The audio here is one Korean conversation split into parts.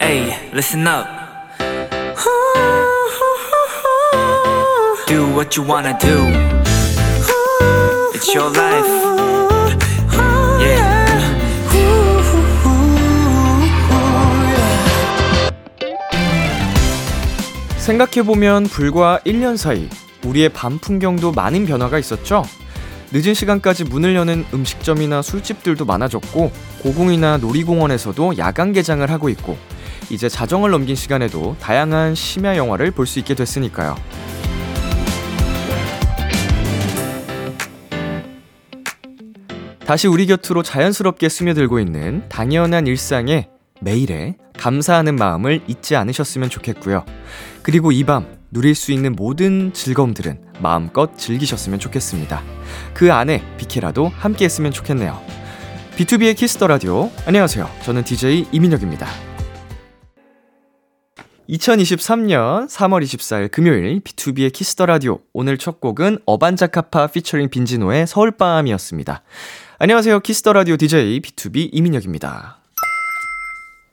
Hey, listen up. Do what you wanna do. It's your life. Yeah. 생각해보면 불과 1년 사이 우리의 밤 풍경도 많은 변화가 있었죠. 늦은 시간까지 문을 여는 음식점이나 술집들도 많아졌고 고궁이나 놀이공원에서도 야간 개장을 하고 있고 이제 자정을 넘긴 시간에도 다양한 심야 영화를 볼 수 있게 됐으니까요. 다시 우리 곁으로 자연스럽게 스며들고 있는 당연한 일상에 매일에 감사하는 마음을 잊지 않으셨으면 좋겠고요. 그리고 이 밤 누릴 수 있는 모든 즐거움들은 마음껏 즐기셨으면 좋겠습니다. 그 안에 비키라도 함께 했으면 좋겠네요. BTOB의 키스 더 라디오. 안녕하세요. 저는 DJ 이민혁입니다. 2023년 3월 24일 금요일 BTOB의 키스 더 라디오. 오늘 첫 곡은 어반자카파 피처링 빈지노의 서울밤이었습니다. 안녕하세요. 키스 더 라디오 DJ BTOB 이민혁입니다.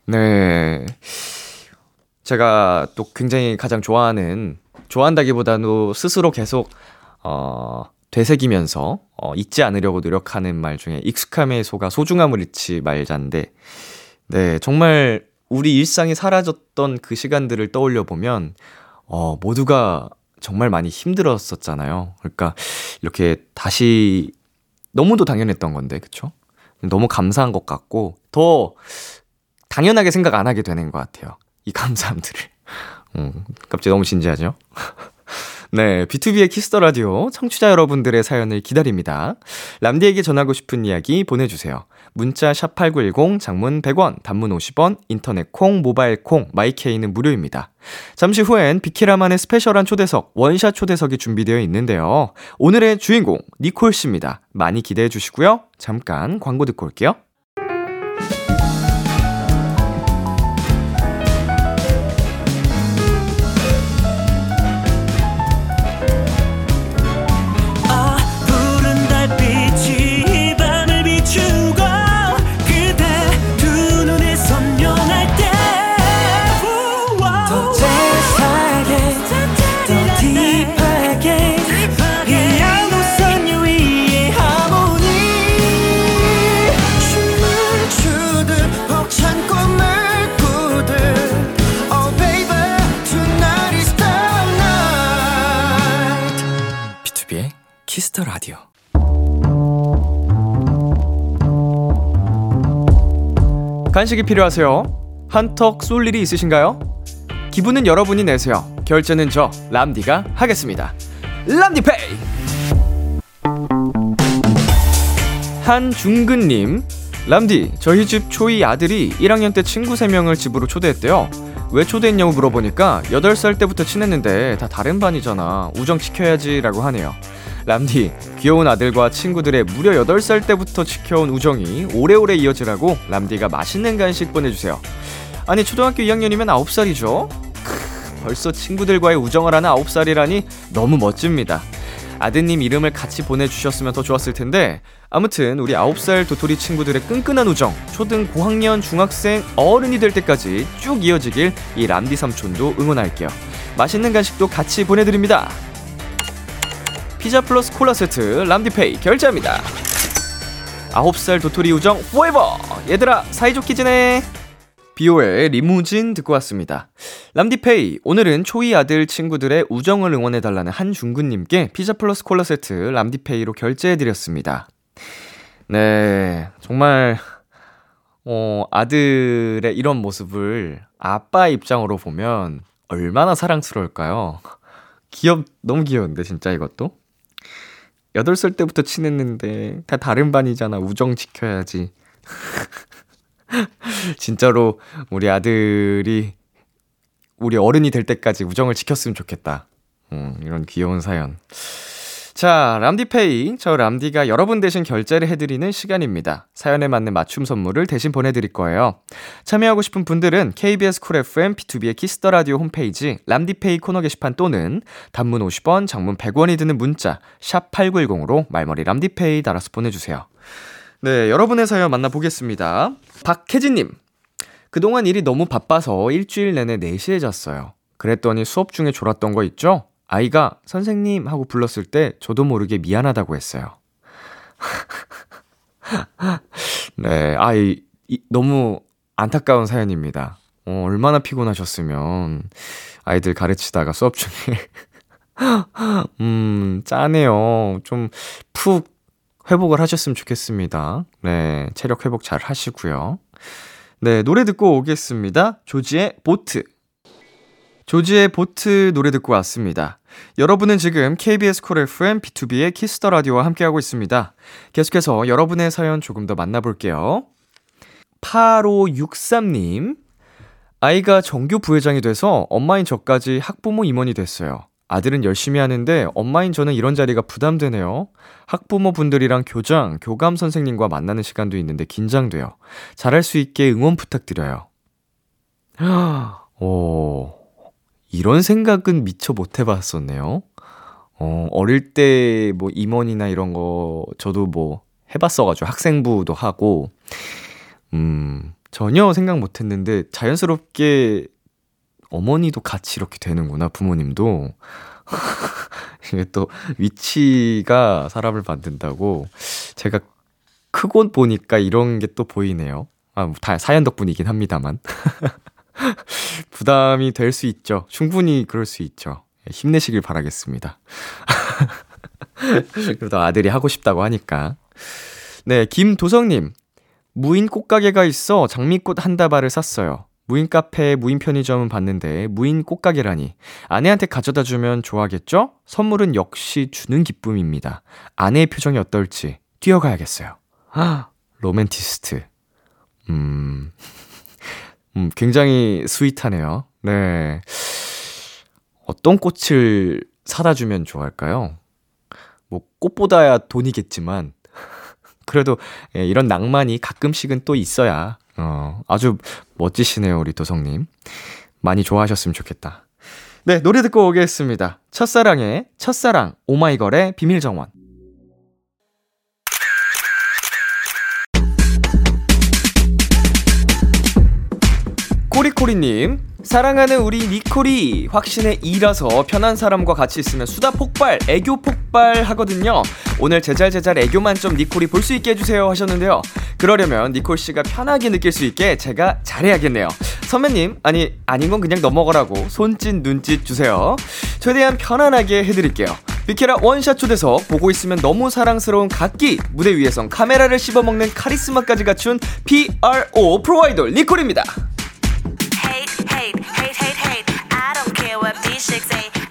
네. 제가 또 굉장히 가장 좋아하는, 좋아한다기보다는 스스로 계속, 어, 되새기면서, 어, 잊지 않으려고 노력하는 말 중에 익숙함의 소가 소중함을 잃지 말자인데, 네, 정말 우리 일상이 사라졌던 그 시간들을 떠올려 보면, 어, 모두가 정말 많이 힘들었었잖아요. 그러니까, 이렇게 다시, 너무도 당연했던 건데, 그쵸? 너무 감사한 것 같고, 더 당연하게 생각 안 하게 되는 것 같아요. 이 감사함들을. 음, 갑자기 너무 진지하죠? 네, BTOB의 키스 더 라디오 청취자 여러분들의 사연을 기다립니다. 람디에게 전하고 싶은 이야기 보내주세요. 문자 샵 #8910 장문 100원, 단문 50원, 인터넷 콩, 모바일 콩, 마이케이는 무료입니다. 잠시 후엔 비키라만의 special한 초대석 원샷 초대석이 준비되어 있는데요. 오늘의 주인공 니콜 씨입니다. 많이 기대해 주시고요. 잠깐 광고 듣고 올게요. 키스 더 라디오. 간식이 필요하세요? 한턱 쏠 일이 있으신가요? 기분은 여러분이 내세요. 결제는 저 람디가 하겠습니다. 람디페이. 한중근님, 람디, 저희 집 초이 아들이 1학년 때 친구 3명을 집으로 초대했대요. 왜 초대했냐고 물어보니까 8살 때부터 친했는데 다 다른 반이잖아. 우정 지켜야지 라고 하네요. 람디, 귀여운 아들과 친구들의 무려 8살 때부터 지켜온 우정이 오래오래 이어지라고 람디가 맛있는 간식 보내주세요. 아니, 초등학교 2학년이면 9살이죠? 벌써 친구들과의 우정을 하는 9살이라니 너무 멋집니다. 아드님 이름을 같이 보내주셨으면 더 좋았을 텐데 아무튼 우리 9살 도토리 친구들의 끈끈한 우정 초등 고학년 중학생 어른이 될 때까지 쭉 이어지길 이 람디 삼촌도 응원할게요 맛있는 간식도 같이 보내드립니다 피자 플러스 콜라 세트 람디페이 결제합니다 9살 도토리 우정 포에버 얘들아 사이좋게 지내 비오의 리무진 듣고 왔습니다. 람디페이, 오늘은 초이 아들 친구들의 우정을 응원해달라는 한중근님께 피자 플러스 콜라 세트 람디페이로 결제해드렸습니다. 네, 정말, 어, 아들의 이런 모습을 아빠 입장으로 보면 얼마나 사랑스러울까요? 귀엽, 너무 귀여운데, 진짜 이것도? 8살 때부터 친했는데, 다 다른 반이잖아. 우정 지켜야지. 진짜로 우리 아들이 우리 어른이 될 때까지 우정을 지켰으면 좋겠다. 음, 이런 귀여운 사연. 자, 람디페이. 저 람디가 여러분 대신 결제를 해드리는 시간입니다. 사연에 맞는 맞춤 선물을 대신 보내드릴 거예요. 참여하고 싶은 분들은 KBS 쿨 FM BTOB의 키스 더 라디오 홈페이지 람디페이 코너 게시판 또는 단문 50원, 장문 100원이 드는 문자 샵 #8910으로 말머리 람디페이 달아서 보내주세요. 네, 여러분의 사연 만나보겠습니다. 박혜진님. 그동안 일이 너무 바빠서 일주일 내내 4시에 잤어요. 그랬더니 수업 중에 졸았던 거 있죠? 아이가 선생님 하고 불렀을 때 저도 모르게 미안하다고 했어요. 네, 아, 이, 이, 너무 안타까운 사연입니다. 어, 얼마나 피곤하셨으면 아이들 가르치다가 수업 중에 음, 짜네요. 좀 푹 회복을 하셨으면 좋겠습니다. 네, 체력 회복 잘 하시고요. 네, 노래 듣고 오겠습니다. 조지의 보트. 조지의 보트 노래 듣고 왔습니다. 여러분은 지금 KBS 쿨 FM BTOB의 키스 더 라디오와 함께하고 있습니다. 계속해서 여러분의 사연 조금 더 만나볼게요. 8563님. 아이가 전교 부회장이 돼서 엄마인 저까지 학부모 임원이 됐어요. 아들은 열심히 하는데 엄마인 저는 이런 자리가 부담되네요. 학부모 분들이랑 교장, 교감 선생님과 만나는 시간도 있는데 긴장돼요. 잘할 수 있게 응원 부탁드려요. 오, 이런 생각은 미처 못 해봤었네요. 어, 어릴 때 뭐 임원이나 이런 거 저도 뭐 해봤어가지고 학생부도 하고, 음, 전혀 생각 못 했는데 자연스럽게 어머니도 같이 이렇게 되는구나, 부모님도. 이게 또 위치가 사람을 만든다고 제가 크고 보니까 이런 게 또 보이네요. 아, 뭐다 사연 덕분이긴 합니다만. 부담이 될 수 있죠. 충분히 그럴 수 있죠. 예, 힘내시길 바라겠습니다. 그래도 아들이 하고 싶다고 하니까. 네, 김도성님. 무인 꽃가게가 있어 장미꽃 한 다발을 샀어요. 무인 카페, 무인 편의점은 봤는데 무인 꽃가게라니. 아내한테 가져다 주면 좋아하겠죠? 선물은 역시 주는 기쁨입니다. 아내의 표정이 어떨지 뛰어가야겠어요. 아, 로맨티스트. 음. 음, 굉장히 sweet하네요. 네. 어떤 꽃을 사다 주면 좋아할까요? 뭐 꽃보다야 돈이겠지만 그래도 예, 이런 낭만이 가끔씩은 또 있어야 어, 아주 멋지시네요, 우리 도성님. 많이 좋아하셨으면 좋겠다. 네, 노래 듣고 오겠습니다. 첫사랑의 첫사랑, 오마이걸의 비밀정원. 꼬리꼬리님, 사랑하는 우리 니코리 확신의 이라서 편한 사람과 같이 있으면 수다 폭발, 애교 폭발 하거든요. 오늘 제잘제잘 애교 만점 니콜이 볼 수 있게 해주세요 하셨는데요. 그러려면 니콜 씨가 편하게 느낄 수 있게 제가 잘해야겠네요. 선배님, 아니 아닌 건 그냥 넘어가라고 손짓 눈짓 주세요. 최대한 편안하게 해드릴게요. 비케라 원샷 초대석 보고 있으면 너무 사랑스러운 각기 무대 위에선 카메라를 씹어먹는 카리스마까지 갖춘 PRO 프로 아이돌 니콜입니다.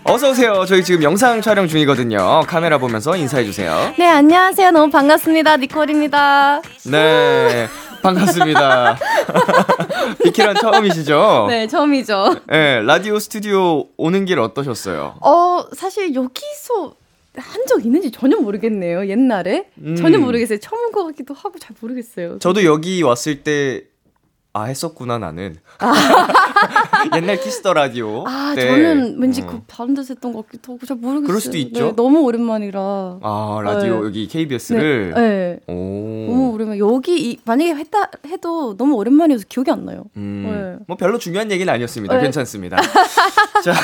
어서 오세요. 저희 지금 영상 촬영 중이거든요. 카메라 보면서 인사해 주세요. 네, 안녕하세요. 너무 반갑습니다. 니콜입니다. 네. 반갑습니다. 비키란 처음이시죠? 네, 처음이죠. 네, 라디오 스튜디오 오는 길 어떠셨어요? 어, 사실 여기서 한적 있는지 전혀 모르겠네요. 옛날에 음. 전혀 모르겠어요. 처음인 것 같기도 하고 잘 모르겠어요. 저도 여기 왔을 때 아 했었구나 나는 옛날 키스 더 라디오 아, 때. 저는 왠지 어. 그 다른 데서 했던 것 같기도 하고 잘 모르겠어요. 그럴 수도 있죠. 네, 너무 오랜만이라. 아 라디오 네. 여기 KBS를 네, 네. 오 너무 오랜만. 여기 이, 만약에 했다 해도 너무 오랜만이어서 기억이 안 나요. 음, 네. 뭐 별로 중요한 얘기는 아니었습니다. 네. 괜찮습니다. 자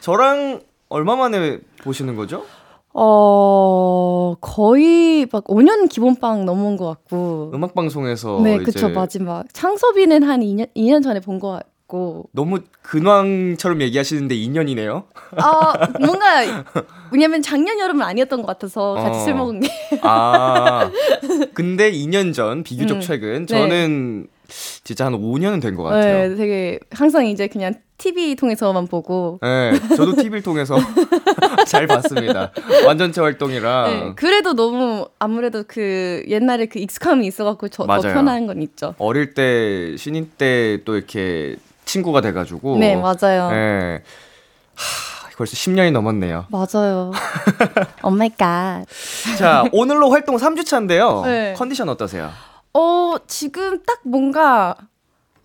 저랑 얼마 만에 보시는 거죠? 어, 거의 막 5년 기본빵 넘은 것 같고. 음악 방송에서 네, 그쵸, 마지막. 창섭이는 한 2년, 2년 전에 본 것 같고. 너무 근황처럼 얘기하시는데 2년이네요. 아, 뭔가, 왜냐면 작년 여름은 아니었던 것 같아서 같이 어. 술 먹은 게. 아 근데 2년 전 비교적 음, 최근 네. 저는 진짜 한 5년은 된 것 같아요. 네, 되게 항상 이제 그냥 TV 통해서만 보고. 네, 저도 TV를 통해서 잘 봤습니다. 완전체 활동이라. 네, 그래도 너무 아무래도 그 옛날에 그 익숙함이 있어갖고 저, 더 맞아요. 편한 건 있죠. 어릴 때 신인 때 또 이렇게 친구가 돼가지고. 네, 맞아요. 네. 하, 벌써 10년이 넘었네요. 맞아요. oh my god. 자, 오늘로 활동 3주차인데요. 네. 컨디션 어떠세요? 어, 지금 딱 뭔가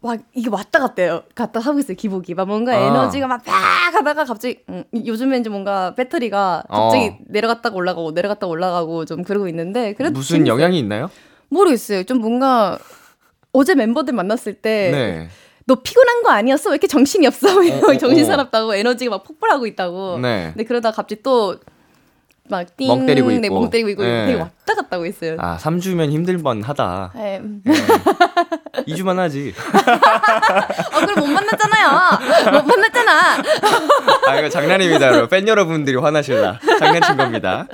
막 이게 왔다 갔다요. 갔다 하고 있어요. 기복이. 막 뭔가 아. 에너지가 막 팍 하다가 갑자기 음, 요즘엔 이제 뭔가 배터리가 갑자기 어. 내려갔다가 올라가고 내려갔다가 올라가고 좀 그러고 있는데 그래도 무슨 재밌어요. 영향이 있나요? 모르겠어요. 좀 뭔가 어제 멤버들 만났을 때 네. 너 피곤한 거 아니었어? 왜 이렇게 정신이 없어? 어, 어, 정신 어. 사납다고 에너지가 막 폭발하고 있다고. 네. 근데 그러다 갑자기 또 막 띵, 멍 때리고 네, 있고. 멍 때리고 있고 네. 되게 왔다 갔다 하고 있어요. 아, 3주면 힘들만 하다. 네. 음. 2주만 하지. 어, 그럼 못 만났잖아요. 못 만났잖아. 아, 이거 장난입니다, 여러분. 팬 여러분들이 화나실라. 장난친 겁니다.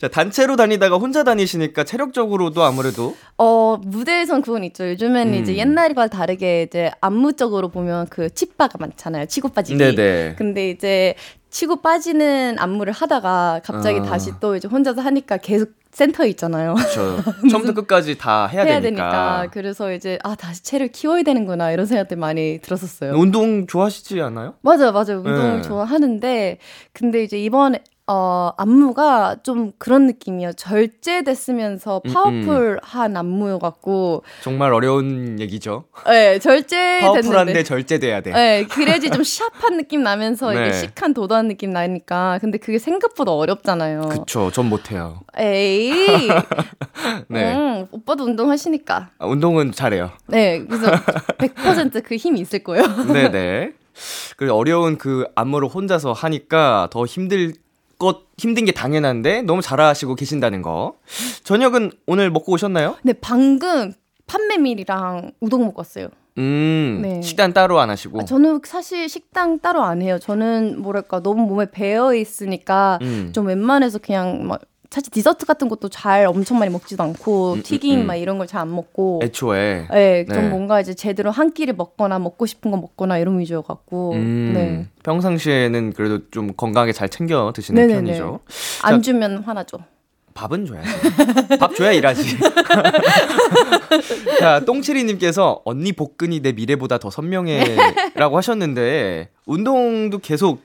자, 단체로 다니다가 혼자 다니시니까 체력적으로도 아무래도 어, 무대에선 그건 있죠. 요즘에는 음. 이제 옛날과 다르게 이제 안무적으로 보면 그 칩바가 많잖아요. 치고 빠지기. 네네. 근데 이제 치고 빠지는 안무를 하다가 갑자기 아. 다시 또 이제 혼자서 하니까 계속 센터에 있잖아요. 저 처음부터 끝까지 다 해야, 해야 되니까. 되니까. 그래서 이제 아 다시 체를 키워야 되는구나 이런 생각들 많이 들었었어요. 운동 좋아하시지 않아요? 맞아요, 맞아요. 운동을 네. 좋아하는데 근데 이제 이번에 어 안무가 좀 그런 느낌이에요. 절제됐으면서 음, 파워풀한 안무여갖고, 정말 어려운 얘기죠. 예, 절제됐는데. 파워풀한데 절제돼야 돼. 네, 그래야지 좀 시크한 느낌 나면서 네. 이게 시크한 도도한 느낌 나니까. 근데 그게 생각보다 어렵잖아요. 그쵸, 전 못해요. 에이. 네. 음, 오빠도 운동하시니까. 아, 운동은 잘해요. 네, 그래서 100%그 힘이 있을 거예요. 네네. 그 어려운 그 안무를 혼자서 하니까 더 힘들 것 힘든 게 당연한데 너무 잘하시고 계신다는 거. 저녁은 오늘 먹고 오셨나요? 근데 방금 판메밀이랑 우동 먹고 왔어요. 음, 네. 식단 따로 안 하시고. 아, 저는 사실 식당 따로 안 해요. 저는 뭐랄까 너무 몸에 배어 있으니까 음. 좀 웬만해서 그냥 막 사실 디저트 같은 것도 잘 엄청 많이 먹지도 않고 음, 튀김 음. 막 이런 걸 잘 안 먹고 애초에. 네, 좀 네. 뭔가 이제 제대로 한 끼를 먹거나 먹고 싶은 거 먹거나 이런 위주여 갖고 음, 네. 평상시에는 그래도 좀 건강하게 잘 챙겨 드시는 네네네. 편이죠. 안 주면 화나죠. 밥은 줘야지. 밥 줘야 일하지. 자, 똥치리님께서 언니 복근이 내 미래보다 더 선명해라고 하셨는데 운동도 계속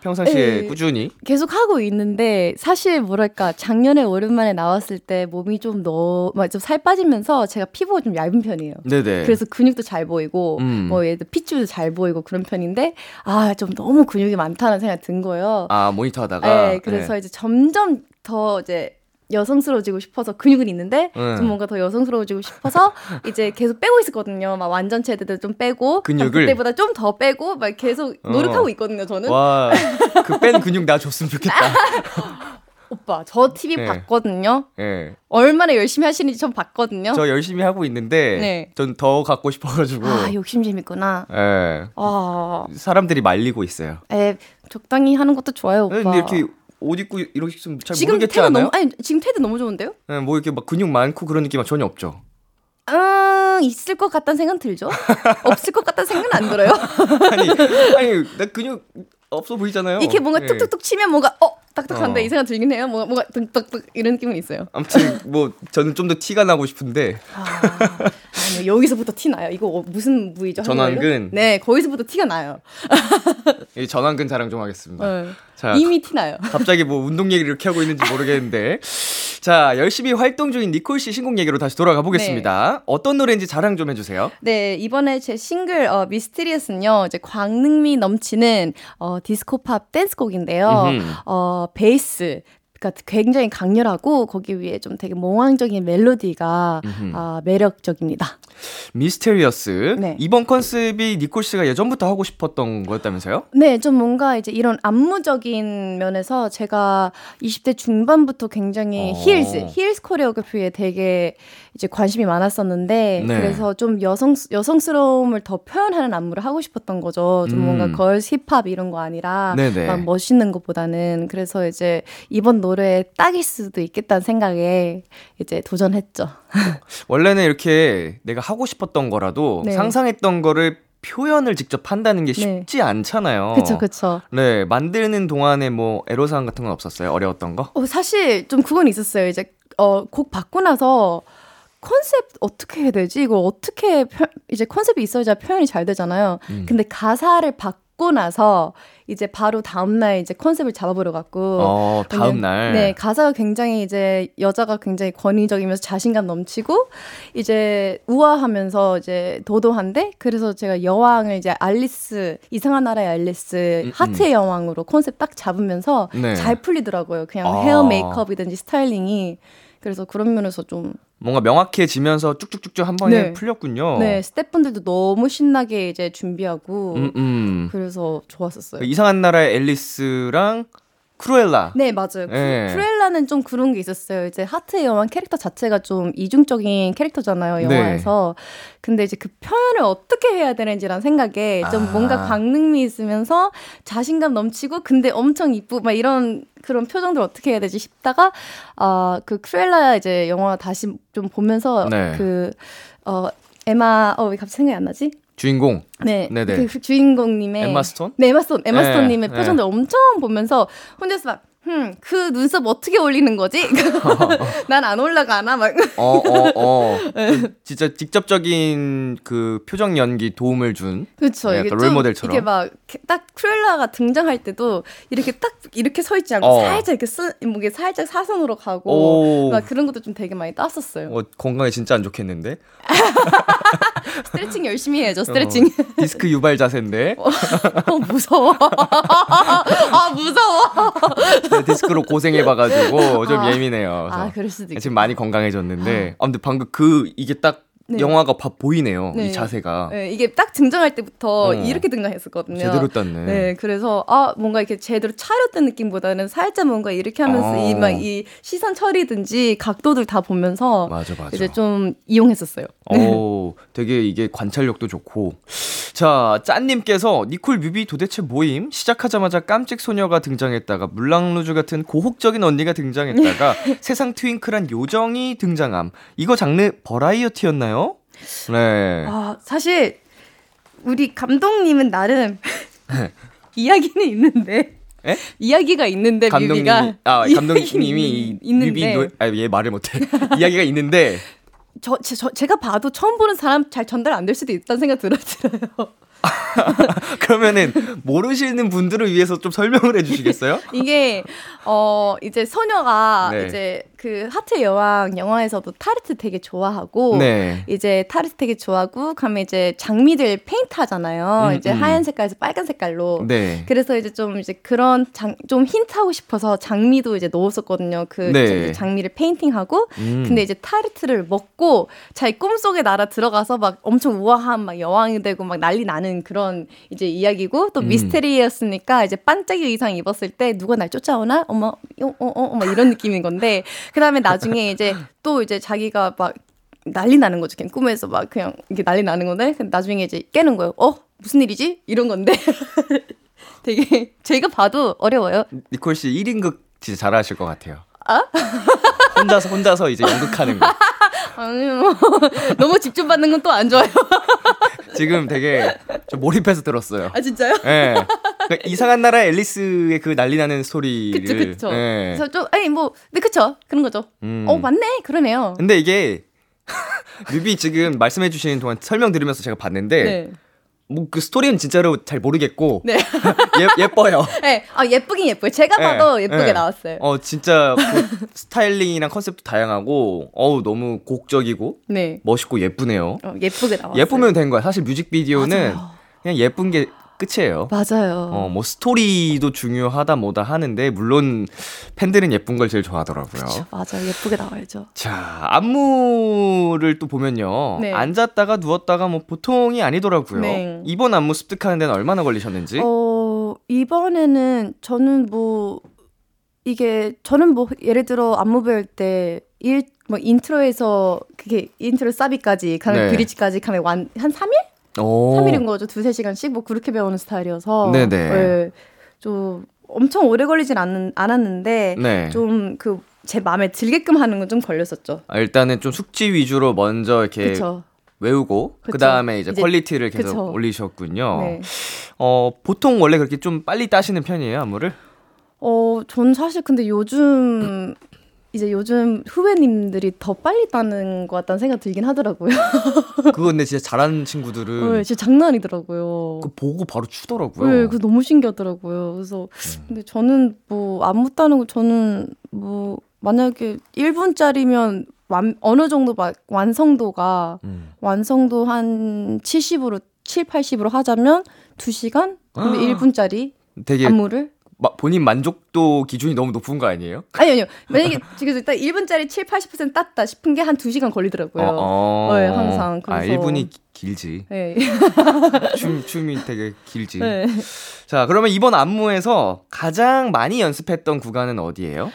평상시에 네. 꾸준히. 계속 하고 있는데 사실 뭐랄까 작년에 오랜만에 나왔을 때 몸이 좀 너무 좀살 빠지면서 제가 피부가 좀 얇은 편이에요. 네네. 그래서 근육도 잘 보이고 음. 뭐 들어 핏줄도 잘 보이고 그런 편인데 아 좀 너무 근육이 많다는 생각이 든 거예요. 아 모니터 하다가. 네, 그래서 이제 점점 더 이제 여성스러워지고 싶어서 근육은 있는데 네. 좀 뭔가 더 여성스러워지고 싶어서 이제 계속 빼고 있었거든요. 막 완전체 애들 좀 빼고 근육을? 그때보다 좀 더 빼고 막 계속 어. 노력하고 있거든요. 저는 와, 그 뺀 근육 나 줬으면 좋겠다. 오빠 저 TV 네. 봤거든요. 예. 얼마나 열심히 하시는지 전 봤거든요. 저 열심히 하고 있는데 네. 전더 갖고 싶어가지고. 아 욕심 재밌구나. 예. 아, 사람들이 말리고 있어요. 에 적당히 하는 것도 좋아요, 오빠. 근데 이렇게 옷 입고 이렇게 있으면 잘 지금 모르겠지 않아요? 너무 아니 지금 테드 너무 좋은데요? 예, 뭐 이렇게 막 근육 많고 그런 느낌은 전혀 없죠. 음, 있을 것 같다는 생각 들죠? 없을 것 같다는 생각은 안 들어요. 아니, 아니 나 근육 없어 보이잖아요. 이렇게 뭔가 예. 툭툭툭 치면 뭔가 어 딱딱한데 어. 이 생각 들긴 해요. 뭔가 뭔가 뚝뚝뚝 이런 느낌은 있어요. 아무튼 뭐 저는 좀 더 티가 나고 싶은데 아, 아니요 여기서부터 티 나요. 이거 어, 무슨 부위죠? 전완근? 네, 거기서부터 티가 나요. 이 전완근 자랑 좀 하겠습니다. 네. 자, 이미 티 나요. 갑자기 뭐 운동 얘기를 이렇게 하고 있는지 모르겠는데. 자, 열심히 활동 중인 니콜 씨 신곡 얘기로 다시 돌아가 보겠습니다. 어떤 노래인지 자랑 좀 해주세요. 네, 이번에 제 싱글 어, Mysterious는요. 이제 관능미 넘치는 어, 디스코팝 댄스곡인데요. 음흠. 어, 베이스 가 굉장히 강렬하고 거기 위에 좀 되게 몽환적인 멜로디가 음흠. 아, 매력적입니다. Mysterious. 네. 이번 컨셉이 니콜 씨가 예전부터 하고 싶었던 거였다면서요? 네, 좀 뭔가 이제 이런 안무적인 면에서 제가 20대 중반부터 굉장히 어. heels, heels choreography에 되게 이제 관심이 많았었는데 네. 그래서 좀 여성 여성스러움을 더 표현하는 안무를 하고 싶었던 거죠. 좀 음. 뭔가 girls 힙합 이런 거 아니라 멋있는 것보다는 그래서 이제 이번 노 래에 딱일 수도 있겠다는 생각에 이제 도전했죠. 원래는 이렇게 내가 하고 싶었던 거라도 네. 상상했던 거를 표현을 직접 한다는 게 네. 쉽지 않잖아요. 그쵸, 그쵸. 네, 만드는 동안에 뭐 애로사항 같은 건 없었어요? 어려웠던 거? 어, 사실 좀 그건 있었어요. 이제 어, 곡 받고 나서 컨셉 어떻게 해야 되지? 이걸 어떻게 표, 이제 컨셉이 있어야 표현이 잘 되잖아요. 음. 근데 가사를 받고 나서 이제 바로 다음 날 이제 컨셉을 잡아버려 갖고 어, 다음 날. 네, 가사가 굉장히 이제 여자가 굉장히 권위적이면서 자신감 넘치고 이제 우아하면서 이제 도도한데 그래서 제가 여왕을 이제 앨리스 이상한 나라의 앨리스 음, 하트의 여왕으로 컨셉 딱 잡으면서 네. 잘 풀리더라고요. 그냥 아. 헤어 메이크업이든지 스타일링이 그래서 그런 면에서 좀 뭔가 명확해지면서 쭉쭉쭉쭉 한 번에 네. 풀렸군요. 네, 스태프분들도 너무 신나게 이제 준비하고 음, 음. 그래서 좋았었어요. 이상한 나라의 앨리스랑 크루엘라. 네, 맞아요. 크- 네. 크루엘라는 좀 그런 게 있었어요. 이제 하트의 여왕 캐릭터 자체가 좀 이중적인 캐릭터잖아요, 네. 영화에서. 근데 이제 그 표현을 어떻게 해야 되는지라는 생각에 좀 아. 뭔가 관능미 있으면서 자신감 넘치고 근데 엄청 이쁘고 막 이런 그런 표정들 어떻게 해야 되지 싶다가 아, 그 크루엘라 이제 영화 다시 좀 보면서 네. 그 어, 에마 어, 왜 갑자기 생각이 안 나지? 주인공 네. 네네. 그 주인공님의 엠마 스톤? 네, 에마 스톤, 에마 네, 스톤님의 네. 표정들 엄청 보면서 혼자서 막, 흠, 그 눈썹 어떻게 올리는 거지? 난 안 올라가나? 막. 어, 어, 어. 네. 그 진짜 직접적인 그 표정 연기 도움을 준. 그쵸. 네, 이게 롤모델처럼. 이게 막, 딱 크루엘라가 등장할 때도 이렇게 딱, 이렇게 서 있지 않고 어. 살짝 이렇게 쓰, 목에 살짝 사선으로 가고. 오. 막 그런 것도 좀 되게 많이 땄었어요. 어, 건강에 진짜 안 좋겠는데? 스트레칭 열심히 해야죠, 스트레칭. 어, 디스크 유발 자세인데. 어, 무서워. 아, 무서워. 네, 디스크로 고생해봐가지고 좀 아. 예민해요. 아, 그럴 수도 있겠다. 지금 많이 건강해졌는데. 아, 근데 방금 그, 이게 딱 네. 영화가 봐 보이네요. 네. 이 자세가. 네, 이게 딱 등장할 때부터 어. 이렇게 등장했었거든요. 제대로 땄네. 네, 그래서 아 뭔가 이렇게 제대로 차렸던 느낌보다는 살짝 뭔가 이렇게 하면서 어. 이막 이 시선 처리든지 각도들 다 보면서 맞아, 맞아. 이제 좀 이용했었어요. 오, 되게 이게 관찰력도 좋고. 자, 짠님께서 니콜 뮤비 도대체 모임? 시작하자마자 깜찍 소녀가 등장했다가 물랑루즈 같은 고혹적인 언니가 등장했다가 세상 twinkle한 요정이 등장함. 이거 장르 버라이어티였나요? 네. 아 사실 우리 감독님은 나름 이야기는 있는데. 에? 이야기가 있는데 감독님이 뮤비가 아 감독님이 이 있는데 뮤비 노, 아예 말을 못해 이야기가 있는데 저, 제, 저 제가 봐도 처음 보는 사람 잘 전달 안 될 수도 있다는 생각 들어요. 그러면은 모르시는 분들을 위해서 좀 설명을 해주시겠어요? 이게 어 이제 소녀가 네. 이제 그 하트의 여왕 영화에서도 타르트 되게 좋아하고 네. 이제 타르트 되게 좋아하고 그러면 이제 장미들 페인트 하잖아요. 음, 이제 음. 하얀 색깔에서 빨간 색깔로. 네. 그래서 이제 좀 이제 그런 장, 좀 힌트하고 싶어서 장미도 이제 넣었었거든요. 그 네. 장미를 페인팅하고. 음. 근데 이제 타르트를 먹고 자기 꿈속의 나라 들어가서 막 엄청 우아한 막 여왕이 되고 막 난리 나는 그런 이제 이야기고 또 음. 미스테리였으니까 이제 반짝이 의상 입었을 때 누가 날 쫓아오나? 어머, 어, 어, 어, 막 이런 느낌인 건데 그 다음에 나중에 이제 또 이제 자기가 막 난리 나는 거죠. 그냥 꿈에서 막 그냥 이게 난리 나는 건데 근데 나중에 이제 깨는 거예요. 어? 무슨 일이지? 이런 건데 되게 제가 봐도 어려워요. 니콜 씨 1인극 진짜 잘하실 것 같아요. 혼자서 혼자서 이제 연극하는 거. 아니요. 너무 집중받는 건 또 안 좋아요. 지금 되게 좀 몰입해서 들었어요. 아 진짜요? 예. 그러니까 이상한 나라 앨리스의 그 난리 나는 스토리를. 그쵸 그쵸. 예. 그래서 좀 아니 뭐 네 그쵸 그런 거죠. 음. 어 맞네 그러네요. 근데 이게 뮤비 지금 말씀해 주시는 동안 설명 들으면서 제가 봤는데 네. 뭐그 스토리는 진짜로 잘 모르겠고 네. 예, 예뻐요. 네. 아 예쁘긴 예뻐요. 제가 예, 봐도 예쁘게 예. 나왔어요. 어 진짜 그 스타일링이랑 컨셉도 다양하고 어우 너무 곡적이고 네. 멋있고 예쁘네요. 어, 예쁘게 나왔어요. 예쁘면 된 거야. 사실 뮤직비디오는 맞아요. 그냥 예쁜 게 끝이에요. 맞아요. 어, 뭐 스토리도 중요하다 뭐다 하는데 물론 팬들은 예쁜 걸 제일 좋아하더라고요. 그쵸, 맞아요. 예쁘게 나와야죠. 자, 안무를 또 보면요. 네. 앉았다가 누웠다가 뭐 보통이 아니더라고요. 네. 이번 안무 습득하는 데는 얼마나 걸리셨는지? 어 이번에는 저는 뭐 이게 저는 뭐 예를 들어 안무 배울 때 일 뭐 인트로에서 그게 인트로 사비까지 가면 네. 브리지까지 가면 완, 한 3일? 오. 3일인 거죠. 두세 시간씩 뭐 그렇게 배우는 스타일이어서. 네네. 네. 좀 엄청 오래 걸리진 않, 않았는데 네. 좀그 제 마음에 들게끔 하는 건 좀 걸렸었죠. 아, 일단은 좀 숙지 위주로 먼저 이렇게 그쵸. 외우고 그. 다음에 이제, 이제- 퀄리티를 계속 그쵸. 올리셨군요. 네. 어, 보통 원래 그렇게 좀 빨리 따시는 편이에요, 안무를? 어, 전 사실 근데 요즘 이제 요즘 후배님들이 더 빨리 따는 것 같다는 생각 들긴 하더라고요. 그거 근데 진짜 잘하는 친구들은 네, 진짜 장난 아니더라고요. 그 보고 바로 추더라고요. 네, 그거 너무 신기하더라고요. 그래서 음. 근데 저는 뭐 안무 따는 거 저는 뭐 만약에 1분짜리면 완, 어느 정도 막 완성도가 음. 완성도 한 70으로 7, 80으로 하자면 2시간? 근데 아. 1분짜리 되게 안무를 마- 본인 만족도 기준이 너무 높은 거 아니에요? 아니 아니요. 만약에 지금 딱 1분짜리 7, 80% 땄다 싶은 게 한 2시간 걸리더라고요. 어, 어. 네, 항상. 아, 그래서 1분이 길지. 네. 춤, 춤이 되게 길지. 네. 자, 그러면 이번 안무에서 가장 많이 연습했던 구간은 어디예요?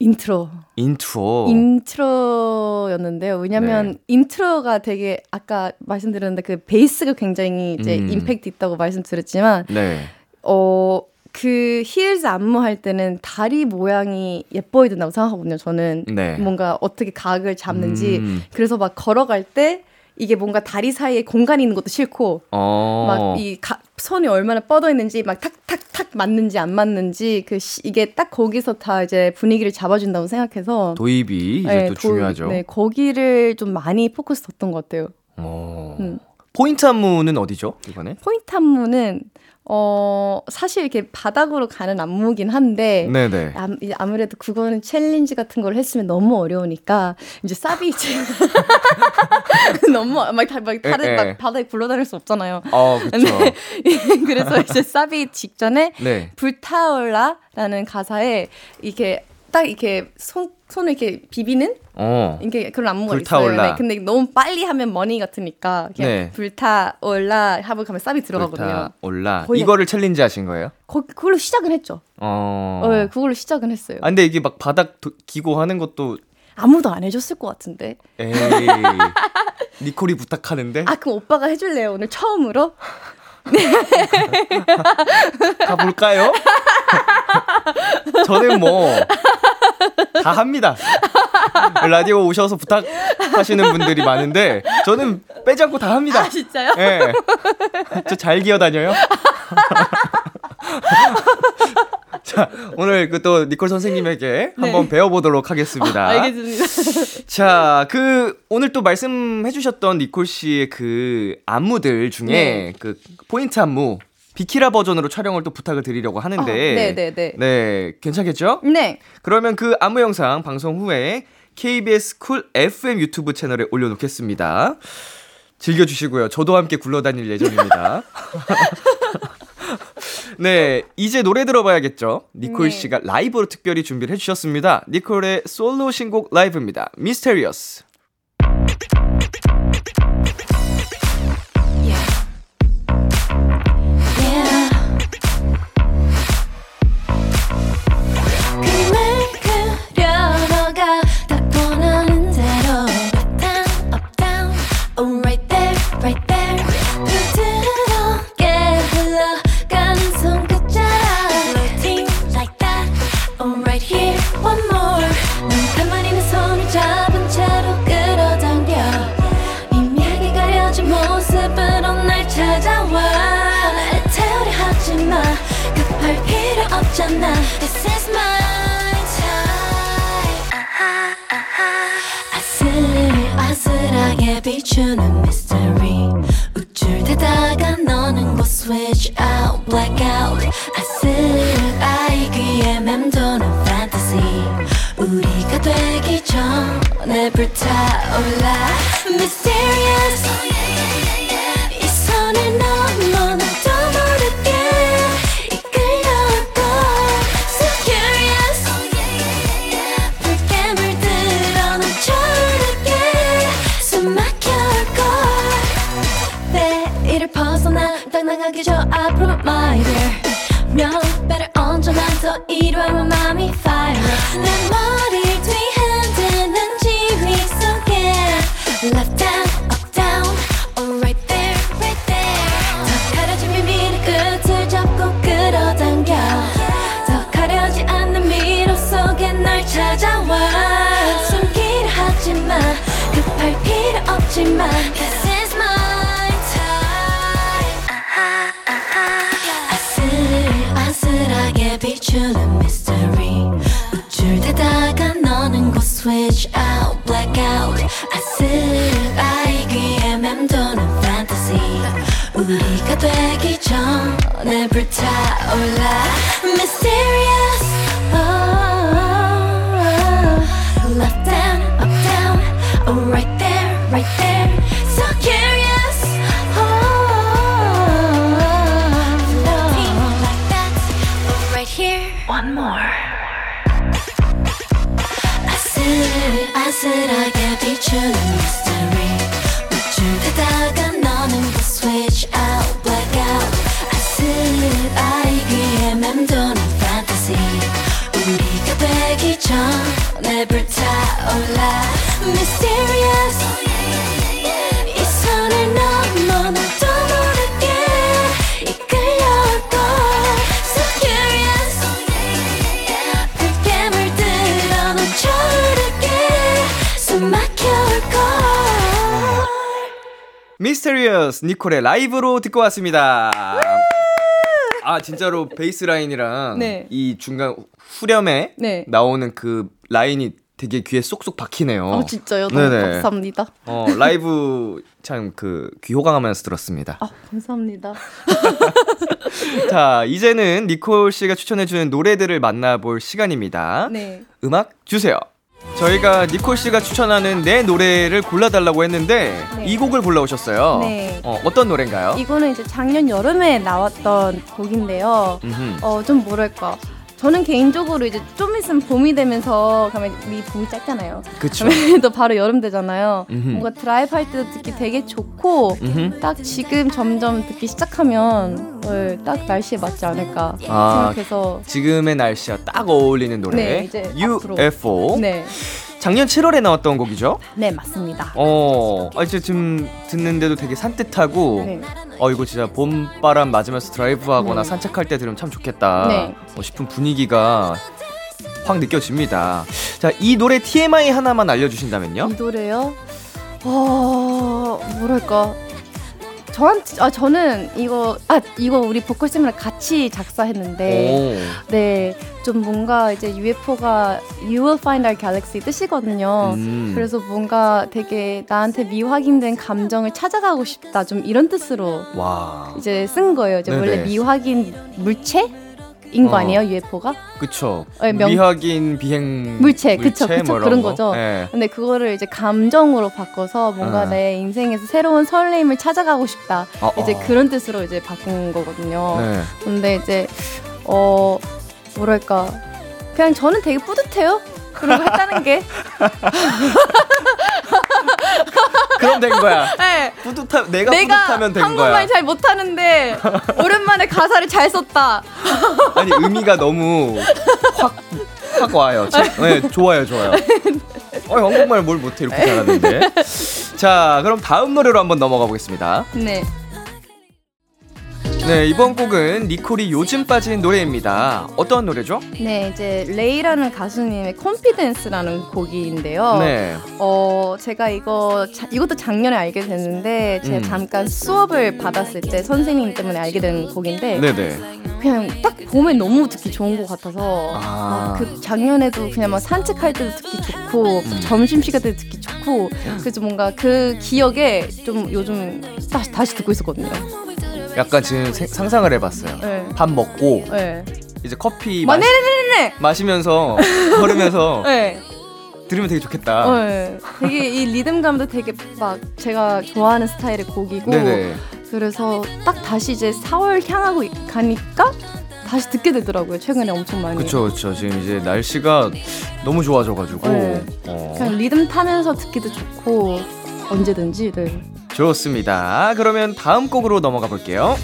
인트로. 인트로. 인트로였는데요. 왜냐면 네. 인트로가 되게 아까 말씀드렸는데 그 베이스가 굉장히 이제 음. 임팩트 있다고 말씀드렸지만 네. 어, 그 heels 안무 할 때는 다리 모양이 예뻐야 된다고 생각하거든요. 저는 네. 뭔가 어떻게 각을 잡는지 음. 그래서 막 걸어갈 때 이게 뭔가 다리 사이에 공간이 있는 것도 싫고 어. 막이 손이 얼마나 뻗어 있는지 막 탁탁탁 맞는지 안 맞는지 그 시, 이게 딱 거기서 다 이제 분위기를 잡아준다고 생각해서 도입이 이제 네, 또 도- 중요하죠. 네, 거기를 좀 많이 포커스 뒀던 것 같아요. 어. 음. 포인트 안무는 어디죠? 이번에? 포인트 안무는 어 사실 이렇게 바닥으로 가는 안무긴 한데 네네. 암, 이제 아무래도 그거는 챌린지 같은 걸 했으면 너무 어려우니까 이제 사비 이제 너무 막, 다, 막 다른 예, 예. 막 바닥에 굴러다닐 수 없잖아요. 어. 네. 그래서 이제 사비 직전에 네. 불타올라라는 가사에 이렇게 딱 이렇게 손 손을 이렇게 비비는 어. 이게 그런 안무가. 있어요. 네, 근데 너무 빨리 하면 money 같으니까 그냥 네. 불타 올라 하고 가면 사비 들어가거든요. 불타 올라. 이거를 챌린지 하신 거예요? 거, 그걸로 시작은 했죠. 어. 어, 네, 그걸로 시작은 했어요. 아, 근데 이게 막 바닥 도, 기고 하는 것도 아무도 안 해줬을 것 같은데. 에이. 니콜이 부탁하는데 아 그럼 오빠가 해줄래요 오늘 처음으로? 가볼까요? 저는 뭐 다 합니다. 라디오 오셔서 부탁하시는 분들이 많은데 저는 빼지 않고 다 합니다. 아 진짜요? 예. 저 잘 기어다녀요. 자, 오늘 그 또 니콜 선생님에게 한번 배워보도록 하겠습니다. 네. 알겠습니다. 자, 그 오늘 또 말씀해주셨던 니콜 씨의 그 안무들 중에 네. 그 포인트 안무 비키라 버전으로 촬영을 또 부탁을 드리려고 하는데, 아, 네네네. 네, 괜찮겠죠? 네. 그러면 그 안무 영상 방송 후에 KBS 쿨 FM 유튜브 채널에 올려놓겠습니다. 즐겨주시고요. 저도 함께 굴러다닐 예정입니다. 네, 이제 노래 들어봐야겠죠. 니콜 네. 씨가 라이브로 특별히 준비를 해주셨습니다. 니콜의 솔로 신곡 라이브입니다. 미스테리어스. 비추는 mystery 우쭐대다가 너는 곧 switch out black out 아슬 아이 귀에 맴도는 fantasy 우리가 되기 전에 불타올라 mysterious 내 머리 미스테리어스 니콜의 라이브로 듣고 왔습니다. 아 진짜로 베이스 라인이랑 네. 이 중간 후렴에 네. 나오는 그 라인이 되게 귀에 쏙쏙 박히네요. 어, 진짜요? 너무 네네. 감사합니다. 어 라이브 참 그 귀 호강하면서 들었습니다. 아, 감사합니다. 자 이제는 니콜 씨가 추천해주는 노래들을 만나볼 시간입니다. 네. 음악 주세요. 저희가 니콜 씨가 추천하는 내 노래를 골라달라고 했는데 네. 이 곡을 골라오셨어요. 네. 어, 어떤 노래인가요? 이거는 이제 작년 여름에 나왔던 곡인데요. 음흠. 어, 좀 뭐랄까. 저는 개인적으로 이제 좀 있으면 봄이 되면서 가면 이 봄이 짧잖아요. 그쵸. 또 바로 여름 되잖아요. 음흠. 뭔가 드라이브 할 때도 듣기 되게 좋고 음흠. 딱 지금 점점 듣기 시작하면 어, 딱 날씨에 맞지 않을까 아, 생각해서 지금의 날씨와 딱 어울리는 노래. 네. UFO. 네, 작년 7월에 나왔던 곡이죠? 네 맞습니다. 어, 아, 이제 지금 듣는데도 되게 산뜻하고, 네. 어, 이거 진짜 봄바람 맞으면서 드라이브 하거나 네. 산책할 때 들으면 참 좋겠다. 네. 어, 싶은 분위기가 확 느껴집니다. 자, 이 노래 TMI 하나만 알려주신다면요? 이 노래요? 어 뭐랄까 저한테 아 저는 이거 아 이거 우리 보컬 쌤이랑 같이 작사했는데 네 좀 뭔가 이제 UFO가 You will find our galaxy 뜻이거든요. 음. 그래서 뭔가 되게 나한테 미확인된 감정을 찾아가고 싶다 좀 이런 뜻으로 와. 이제 쓴 거예요. 이제 원래. 미확인 물체 인 거 어. 아니에요 UFO가? 그쵸. 네, 명- 미확인 비행 물체, 그쵸, 그쵸, 뭐 그런 거. 거죠. 네. 근데 그거를 이제 감정으로 바꿔서 뭔가 아. 내 인생에서 새로운 설렘을 찾아가고 싶다. 어, 이제 어. 그런 뜻으로 이제 바꾼 거거든요. 네. 근데 이제 어 뭐랄까 그냥 저는 되게 뿌듯해요. 그런 거 했다는 게. 그럼 된 거야. 네. 뿌듯하, 내가, 내가 뿌듯하면 된 거야. 한국말 잘 못하는데 오랜만에 가사를 잘 썼다. 아니 의미가 너무 확, 확 와요. 지- 네, 좋아요, 좋아요. 어, 한국말 뭘 못해 이렇게 잘하는데. 자, 그럼 다음 노래로 한번 넘어가 보겠습니다. 네. 네, 이번 곡은 니콜이 요즘 빠진 노래입니다. 어떤 노래죠? 네, 이제 레이라는 가수님의 Confidence라는 곡인데요. 네. 어, 제가 이거 자- 이것도 작년에 알게 됐는데 제가 음. 잠깐 수업을 받았을 때 선생님 때문에 알게 된 곡인데 네네. 그냥 딱 봄에 너무 듣기 좋은 것 같아서 아. 아, 그 작년에도 그냥 막 산책할 때도 듣기 좋고 음. 점심 시간 때도 듣기 좋고 그래서 뭔가 그 기억에 좀 요즘 다시 다시 듣고 있었거든요. 약간 지금 세- 상상을 해봤어요. 네. 밥 먹고 네. 이제 커피 마, 네네네네. 마시면서 걸으면서 네. 들으면 되게 좋겠다. 네. 되게 이 리듬감도 되게 막 제가 좋아하는 스타일의 곡이고 네네. 그래서 딱 다시 이제 4월 향하고 가니까 다시 듣게 되더라고요. 최근에 엄청 많이. 그쵸, 그쵸. 지금 이제 날씨가 너무 좋아져가지고. 네. 어. 그냥 리듬 타면서 듣기도 좋고 언제든지 네. 좋습니다. 그러면 다음 곡으로 넘어가 볼게요.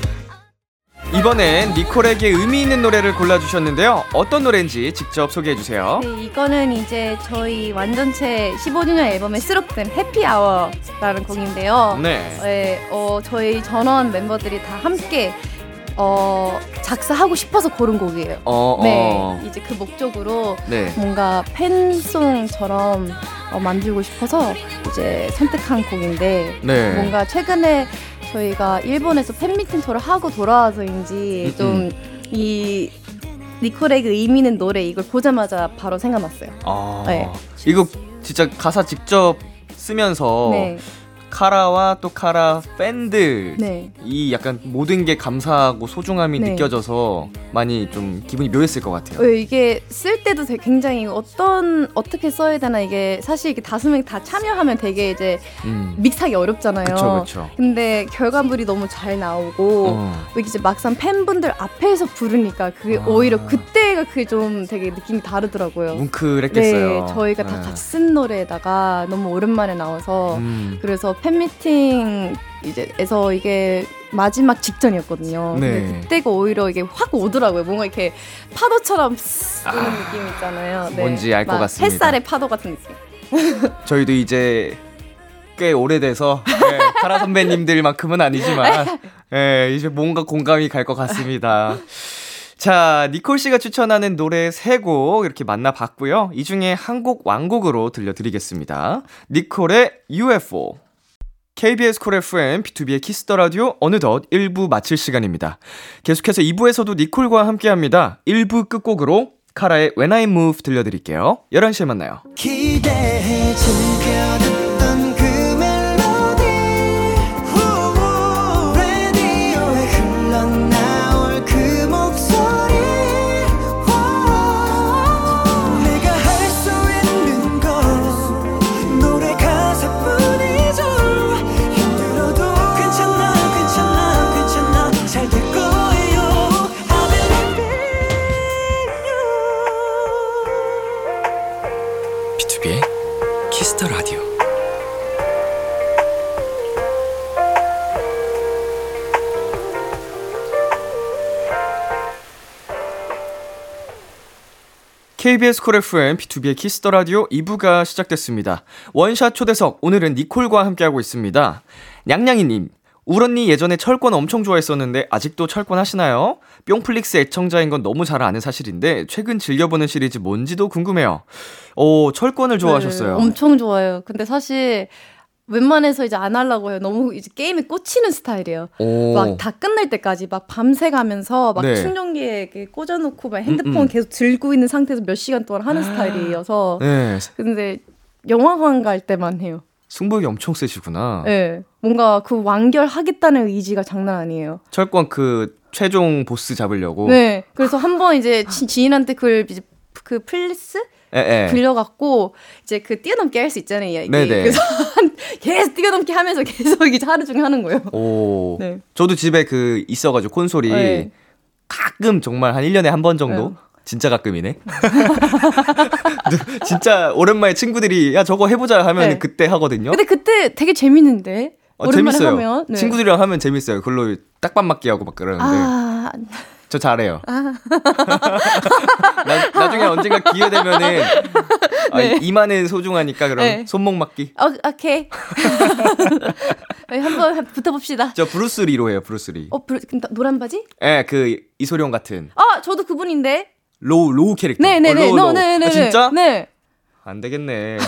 이번엔 니콜에게 의미 있는 노래를 골라주셨는데요. 어떤 노래인지 직접 소개해주세요. 네, 이거는 이제 저희 완전체 15주년 앨범에 수록된 해피아워라는 곡인데요. 네. 네, 어, 저희 전원 멤버들이 다 함께 어, 작사하고 싶어서 고른 곡이에요. 어, 어. 네, 이제 그 목적으로 네. 뭔가 팬송처럼 어, 만들고 싶어서 이제 선택한 곡인데 네. 뭔가 최근에 저희가 일본에서 팬미팅 투어를 하고 돌아와서인지 음, 좀이 니콜에게 의미 있는 노래 이걸 보자마자 바로 생각났어요. 아, 네. 이거 진짜 가사 직접 쓰면서 네, 카라와 또 카라 팬들 네. 이 약간 모든 게 감사하고 소중함이 네. 느껴져서 많이 좀 기분이 묘했을 것 같아요. 어, 이게 쓸 때도 되게 굉장히 어떤 어떻게 써야 되나 이게 사실 이게 다섯 명 다 참여하면 되게 이제 음. 믹스하기 어렵잖아요. 그쵸, 그쵸. 근데 결과물이 너무 잘 나오고 어. 이제 막상 팬분들 앞에서 부르니까 그게 아. 오히려 그때가 그게 좀 되게 느낌이 다르더라고요. 뭉클했겠어요. 네, 저희가 다 네. 같이 쓴 노래에다가 너무 오랜만에 나와서 음. 그래서 팬미팅 이제에서 이게 마지막 직전이었거든요. 네. 근데 그때가 오히려 이게 확 오더라고요. 뭔가 이렇게 파도처럼 스 이런 느낌 있잖아요. 네. 뭔지 알것 막 같습니다. 햇살의 파도 같은 느낌. 저희도 이제 꽤 오래돼서 네, 카라 선배님들만큼은 아니지만 예, 이제 뭔가 공감이 갈 것 같습니다. 자, 니콜 씨가 추천하는 노래 세 곡 이렇게 만나봤고요. 이 중에 한곡 완곡으로 들려드리겠습니다. 니콜의 UFO. KBS 쿨 FM, 비투비의 키스 더 라디오 어느덧 1부 마칠 시간입니다. 계속해서 2부에서도 니콜과 함께 합니다. 1부 끝곡으로 카라의 When I Move 들려드릴게요. 11시에 만나요. 기대해 KBS 쿨 FM, 비투비의 키스 더 라디오 2부가 시작됐습니다. 원샷 초대석, 오늘은 니콜과 함께하고 있습니다. 냥냥이님, 우언니 예전에 철권 엄청 좋아했었는데 아직도 철권 하시나요? 뿅플릭스 애청자인 건 너무 잘 아는 사실인데 최근 즐겨보는 시리즈 뭔지도 궁금해요. 오, 철권을 좋아하셨어요. 네, 엄청 좋아요. 근데 사실 웬만해서 이제 안 하려고 해요. 너무 이제 게임에 꽂히는 스타일이에요. 오. 막다 끝날 때까지 막 밤새 가면서 막 네. 충전기에 꽂아놓고 막 핸드폰 음, 음. 계속 들고 있는 상태에서 몇 시간 동안 하는 스타일이어서 네, 근데 영화관 갈 때만 해요. 승부욕이 엄청 세시구나. 네. 뭔가 그 완결하겠다는 의지가 장난 아니에요. 철권 그 최종 보스 잡으려고. 네. 그래서 한 번 이제 지, 지인한테 그걸 이제 그 플스 예, 예. 빌려갖고 이제 그 뛰어넘게 할 수 있잖아요. 이게. 네네. 그래서 한 계속 뛰어넘게 하면서 계속 이제 하루 종일 하는 거예요. 오. 네. 저도 집에 그 있어가지고 콘솔이 네. 가끔 정말 한 1년에 한 번 정도? 네. 진짜 가끔이네. 진짜 오랜만에 친구들이 야 저거 해보자 하면 네. 그때 하거든요. 근데 그때 되게 재밌는데. 어, 오랜만에 재밌어요. 하면. 네. 친구들이랑 하면 재밌어요. 그걸로 딱밤 맞기 하고 막 그러는데 아, 저 잘해요. 나, 나중에 언젠가 기회 되면은 아, 이마는 소중하니까 그럼 네. 손목 맞기. 어, 오케이. 네, 한번 한- 붙어봅시다. 저 브루스 리로 해요. 브루스 리. 어, 브루- 노란 바지? 예, 그 이소룡 같은 아, 저도 그분인데. 로우 로우 캐릭터. 네네네. 어, 로우, 로우. 네네네. 아, 진짜? 네. 안 되겠네.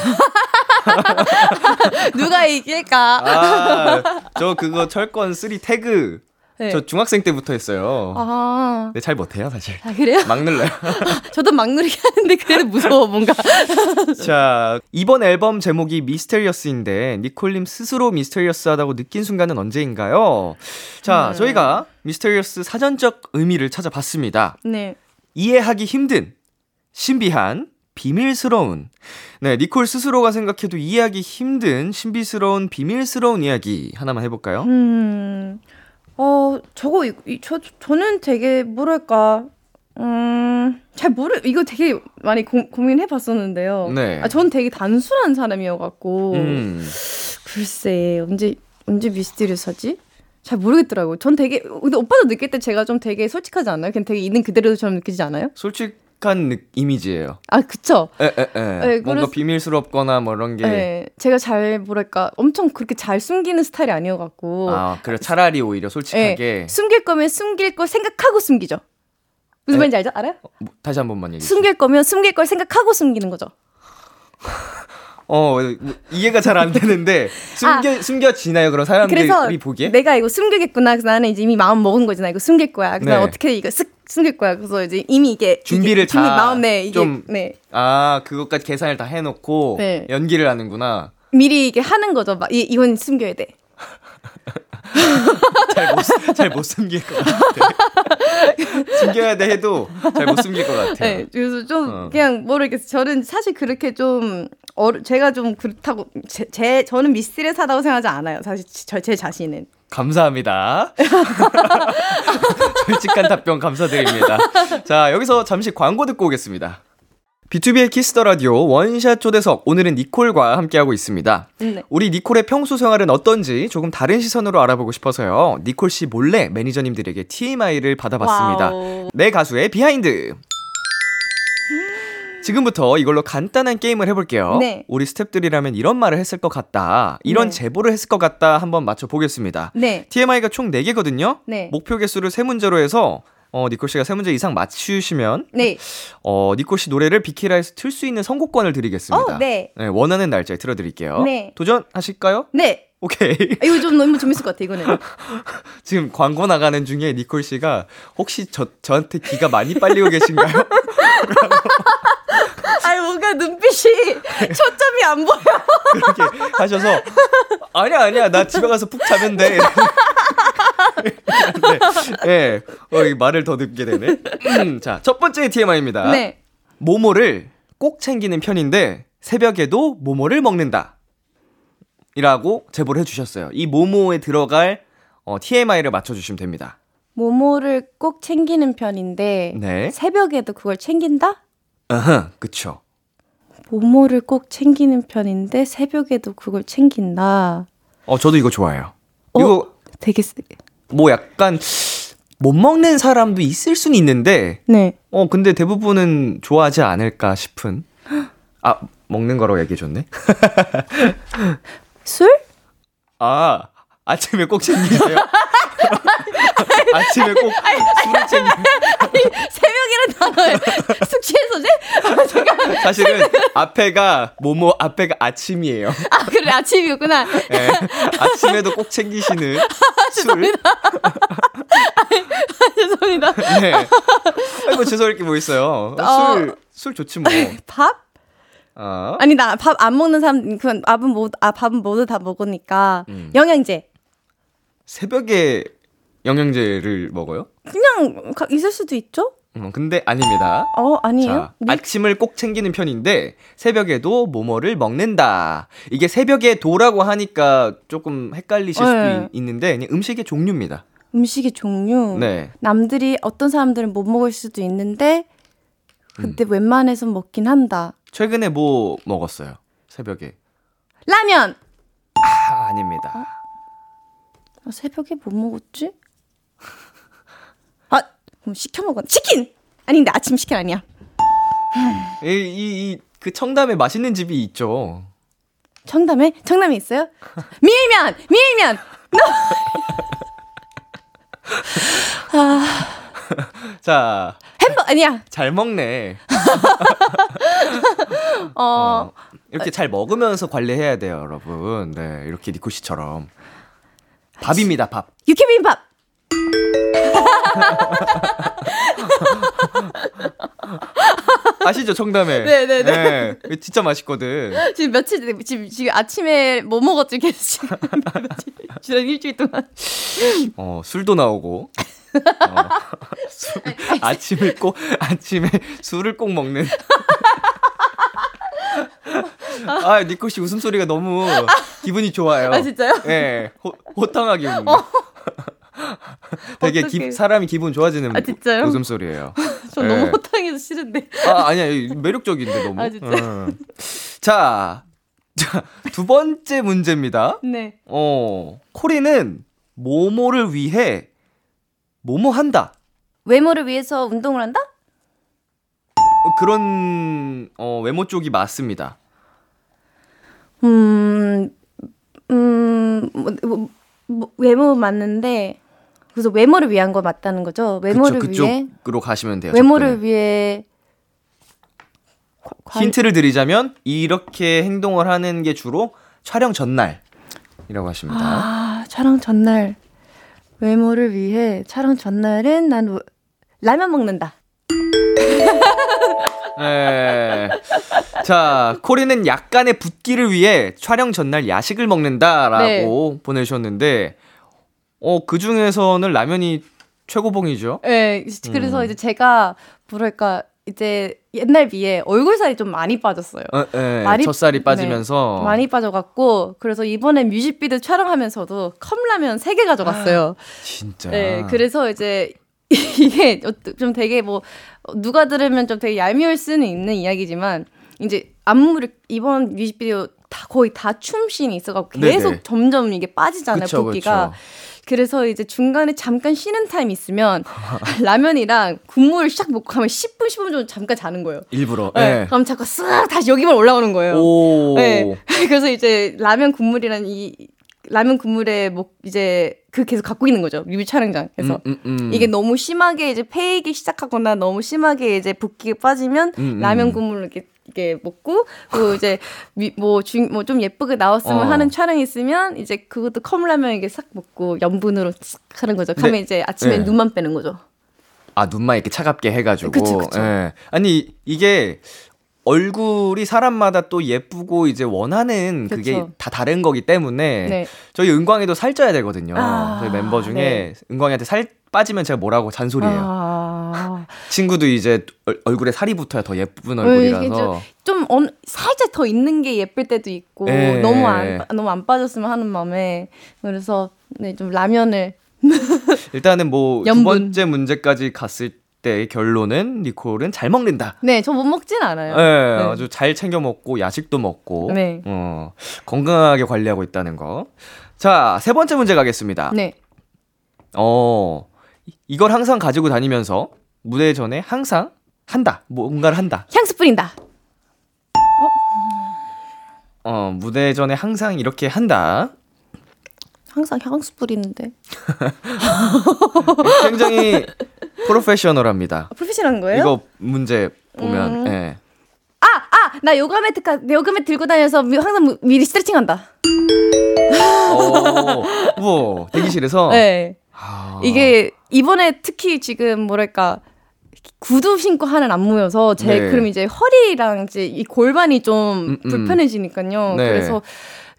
누가 이길까? 아, 저 그거 철권 3 태그 네. 저 중학생 때부터 했어요. 아, 근데 잘 못해요 사실. 아, 그래요? 막 눌러요. 저도 막 누르게 하는데 그래도 무서워, 뭔가. 자 이번 앨범 제목이 Mysterious인데 니콜님 스스로 mysterious하다고 느낀 순간은 언제인가요? 자 음. 저희가 미스테리어스 사전적 의미를 찾아봤습니다. 네. 이해하기 힘든, 신비한, 비밀스러운. 네, 니콜 스스로가 생각해도 이해하기 힘든, 신비스러운, 비밀스러운 이야기 하나만 해볼까요? 음, 어, 저거, 이, 이- 저, 저는 되게, 뭐랄까, 음, 잘 모르, 이거 되게 많이 고, 고민해 봤었는데요. 네. 아, 전 되게 단순한 사람이어갖고, 음, 글쎄, 언제, 언제 미스테리어스 하지? 잘 모르겠더라고요. 전 되게, 근데 오빠도 느낄 때 제가 좀 되게 솔직하지 않아요? 그냥 되게 있는 그대로처럼 느끼지 않아요? 솔직 한 느- 이미지예요. 아, 그쵸? 에, 에, 에. 네, 뭔가 그래서- 비밀스럽거나 뭐 이런 게. 네. 제가 잘, 뭐랄까, 엄청 그렇게 잘 숨기는 스타일이 아니어갖고, 아, 그래. 차라리 오히려 솔직하게. 예, 숨길 거면 숨길 걸 생각하고 숨기죠. 무슨 네. 말인지 알죠? 알아요? 뭐, 다시 한 번만 얘기해. 숨길 거면 숨길 걸 생각하고 숨기는 거죠. 어, 뭐, 이해가 잘 안 되는데, 숨겨, 숨겨지나요? 그런 사람들이 아. 그래서 보기에? 내가 이거 숨기겠구나. 나는 이제 이미 마음 먹은 거잖아. 이거 숨길 거야. 그래서 네. 어떻게 이거 쓱 숨길 거야. 그래서 이제 이미 이게 준비를 이게 준비 다 마음에 이게 좀- 네. 아, 그것까지 계산을 다 해놓고, 네. 연기를 하는구나. 미리 이게 하는 거죠. 막 이, 이건 숨겨야 돼. 잘못 숨길 것 같아. 숨겨야 돼 해도 잘 못 숨길 것 같아요. 네, 그래서 좀 어. 그냥 모르겠어요. 저는 사실 그렇게 좀 어르, 제가 좀 그렇다고 제, 제 저는 mysterious하다고 생각하지 않아요. 사실 저, 제 자신은. 감사합니다. 솔직한 답변 감사드립니다. 자, 여기서 잠시 광고 듣고 오겠습니다. BTOB의 키스 더 라디오 원샷 초대석 오늘은 니콜과 함께하고 있습니다. 네. 우리 니콜의 평소 생활은 어떤지 조금 다른 시선으로 알아보고 싶어서요. 니콜 씨 몰래 매니저님들에게 TMI를 받아봤습니다. Wow. 내 가수의 behind. 지금부터 이걸로 간단한 게임을 해볼게요. 네. 우리 스탭들이라면 이런 말을 했을 것 같다. 이런 네. 제보를 했을 것 같다. 한번 맞춰보겠습니다. 네. TMI가 총 4개거든요. 네. 목표 개수를 세문제로 해서 어, 니콜 씨가 세 문제 이상 맞추시면 네. 어, 니콜 씨 노래를 비키라에서 틀 수 있는 선곡권을 드리겠습니다. 어, 네. 원하는 날짜에 틀어 드릴게요. 네. 도전하실까요? 네. 오케이. 아, 이거 좀 너무 재밌을 것 같아, 이거는. 지금 광고 나가는 중에 니콜 씨가 혹시 저, 저한테 기가 많이 빨리고 계신가요? 아니, 뭔가 눈빛이 초점이 안 보여. 그렇게 하셔서 아니야 아니야 나 집에 가서 푹 자면 돼. 네, 예, 어, 이 말을 더 듣게 되네. 음, 자, 첫 번째 TMI입니다. 네. 모모를 꼭 챙기는 편인데 새벽에도 모모를 먹는다. 이라고 제보를 해주셨어요. 이 모모에 들어갈 어, TMI를 맞춰주시면 됩니다. 모모를 꼭 챙기는 편인데 네. 새벽에도 그걸 챙긴다? 어허, 그쵸. 모모를 꼭 챙기는 편인데 새벽에도 그걸 챙긴다. 어, 저도 이거 좋아해요. 어? 이거 되게 쓰... 뭐 약간 못 먹는 사람도 있을 수는 있는데 네. 어, 근데 대부분은 좋아하지 않을까 싶은. 아, 먹는 거라고 얘기해 줬네. 술? 아, 아침에 꼭 챙기세요? 아침에 꼭 술을 챙기 새벽이라는 단어에 숙취해소제? 아, 잠깐. 사실은 앞에가 뭐뭐 앞에가 아침이에요. 아 그래 아침이었구나. 예, 아침에도 꼭 챙기시는 술. 죄송합니다. 네. 아이고 죄송할 게 뭐 있어요. 어. 술, 술 좋지 뭐. 밥? 아, 아니 나 밥 안 먹는 사람 그건 밥은 모두 아 밥은 모두 다 먹으니까 음. 영양제 새벽에 영양제를 먹어요? 그냥 가- 있을 수도 있죠? 음, 근데 아닙니다. 어 아니에요? 자, 밀- 아침을 꼭 챙기는 편인데 새벽에도 뭐뭐를 먹는다. 이게 새벽에 도라고 하니까 조금 헷갈리실 수도 네. 있- 있는데 그냥 음식의 종류입니다. 음식의 종류. 네. 남들이 어떤 사람들은 못 먹을 수도 있는데 음. 근데 웬만해서 먹긴 한다. 최근에 뭐 먹었어요? 새벽에. 라면. 아, 아닙니다. 아, 새벽에 뭐 먹었지? 아 그럼 시켜 먹었. 치킨. 아닌데 아침 치킨 아니야. 이, 이, 이, 그 청담에 맛있는 집이 있죠. 청담에 청담에 있어요? 밀면 밀면. 자, 햄버 아니야. 잘 먹네. 어, 이렇게 잘 먹으면서 관리해야 돼요, 여러분. 네, 이렇게 니코 씨처럼. 밥입니다, 밥. 육회비빔밥. 아시죠, 청담에? 네네네. 네, 진짜 맛있거든. 지금 며칠 지금 지금 아침에 뭐 먹었지 계속 지금 지난 일주일 동안. 어, 술도 나오고. 어, 술, 아침을 꼭, 아침에 술을 꼭 먹는. 아, 니코 씨 웃음소리가 너무 기분이 좋아요. 아 진짜요? 네, 호, 호탕하게 웃는. 되게 기. 사람이 기분 좋아지는 아, 진짜요? 웃음소리예요. 저 네. 너무 호탕해서 싫은데. 아, 아니야. 매력적인데, 너무. 아, 진짜? 응. 자, 자, 두 번째 문제입니다. 네. 어, 코리는 모모를 위해 뭐뭐 한다. 외모를 위해서 운동을 한다? 어, 그런, 어, 외모 쪽이 맞습니다. 음, 음, 뭐, 뭐, 뭐, 외모 맞는데, 그래서 외모를 위한 거 맞다는 거죠? 외모를 그쵸, 위해? 그쪽으로 가시면 돼요. 외모를 접근을. 위해. 과- 관- 힌트를 드리자면, 이렇게 행동을 하는 게 주로 촬영 전날이라고 하십니다. 아, 촬영 전날. 외모를 위해 촬영 전날은 난 우- 라면 먹는다. 네. 자, 코리는 약간의 붓기를 위해 촬영 전날 야식을 먹는다라고 네. 보내주셨는데, 어, 그 중에서는 라면이 최고봉이죠? 네, 그래서 음. 이제 제가 뭐랄까 이제 옛날 비해 얼굴 살이 좀 많이 빠졌어요. 어, 예, 많이- 젖살이 빠지면서. 네, 많이 빠져갖고 그래서 이번에 뮤직비디오 촬영하면서도 컵라면 3개 가져갔어요. 진짜. 네, 그래서 이제 이게 좀 되게 뭐 누가 들으면 좀 되게 얄미울 수는 있는 이야기지만 이제 안무를 이번 뮤직비디오 다 거의 다 춤씬이 있어갖고 계속 네네. 점점 이게 빠지잖아요 그쵸, 붓기가. 그쵸. 그래서 이제 중간에 잠깐 쉬는 타임 있으면 라면이랑 국물을 샥 먹고 가면 10분 15분 정도 잠깐 자는 거예요. 일부러. 네. 예. 그럼 잠깐 쓱 다시 여기만 올라오는 거예요. 오. 네. 그래서 이제 라면 국물이란 이 라면 국물에 뭐 이제 그 계속 갖고 있는 거죠 뮤비 촬영장에서 음, 음, 음. 이게 너무 심하게 이제 패이기 시작하거나 너무 심하게 이제 붓기가 빠지면 음, 음. 라면 국물을 이렇게 이게 먹고 그리고 이제 뭐뭐 좀 예쁘게 나왔으면 어. 하는 촬영 이 있으면 이제 그것도 컵라면 이게 싹 먹고 염분으로 싹 하는 거죠. 그러면 네. 이제 아침에 네. 눈만 빼는 거죠. 아, 눈만 이렇게 차갑게 해가지고. 그쵸, 그쵸. 예. 아니, 이게 얼굴이 사람마다 또 예쁘고 이제 원하는 그게 그쵸. 다 다른 거기 때문에 네. 저희 은광이도 살쪄야 되거든요. 아, 저희 멤버 중에 네. 은광이한테 살 빠지면 제가 뭐라고 잔소리해요. 아. 친구도 이제 얼, 얼굴에 살이 붙어야 더 예쁜 어, 얼굴이라서. 좀 어느, 살짝 더 있는 게 예쁠 때도 있고 예. 너무 안 빠- 너무 안 빠졌으면 하는 마음에 그래서 네, 좀 라면을 일단은 뭐 두. 번째 문제까지 갔을 때 결론은 니콜은 잘 먹는다. 네 저 못 먹진 않아요. 예, 네. 아주 잘 챙겨 먹고 야식도 먹고 네. 어, 건강하게 관리하고 있다는 거. 자, 세 번째 문제 가겠습니다. 네. 어, 이- 이걸 항상 가지고 다니면서 무대 전에 항상 한다. 뭔가를 한다. 향수 뿌린다. 어, 무대 전에 항상 이렇게 한다. 항상 향수 뿌리는데 굉장히 프로페셔널합니다. 아, 프로페셔널한 거예요? 이거 문제 보면 음. 예. 아, 아, 나 요가 매트 가, 요가 매트 들고 다녀서 미- 항상 무- 미리 스트레칭한다. 어, 우와, 대기실에서 네. 아, 이게 이번에 특히 지금 뭐랄까 구두 신고 하는 안무여서 제 네. 그럼 이제 허리랑 이제 이 골반이 좀 음, 음. 불편해지니까요. 네. 그래서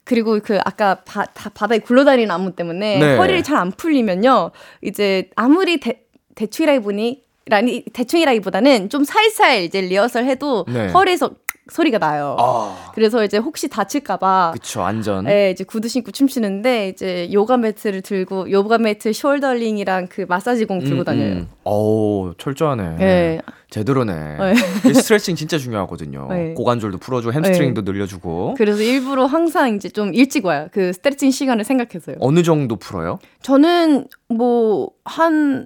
그리고 그 아까 바, 다, 바다에 굴러다니는 안무 때문에 네. 허리를 잘 안 풀리면요. 이제 아무리 대, 대충이라기보니 라니 대충이라기보다는 좀 살살 이제 리허설 해도 네. 허리에서 소리가 나요. 아, 그래서 이제 혹시 다칠까봐 그쵸 안전. 예, 이제 구두 신고 춤추는데 이제 요가 매트를 들고 요가 매트 shoulder ring이랑 그 마사지 공 들고 다녀요. 오, 철저하네. 예. 제대로네. 네. 이 스트레칭 진짜 중요하거든요. 네. 고관절도 풀어주고 햄스트링도 늘려주고. 그래서 일부러 항상 이제 좀 일찍 와요. 그 스트레칭 시간을 생각해서요. 어느 정도 풀어요? 저는 뭐 한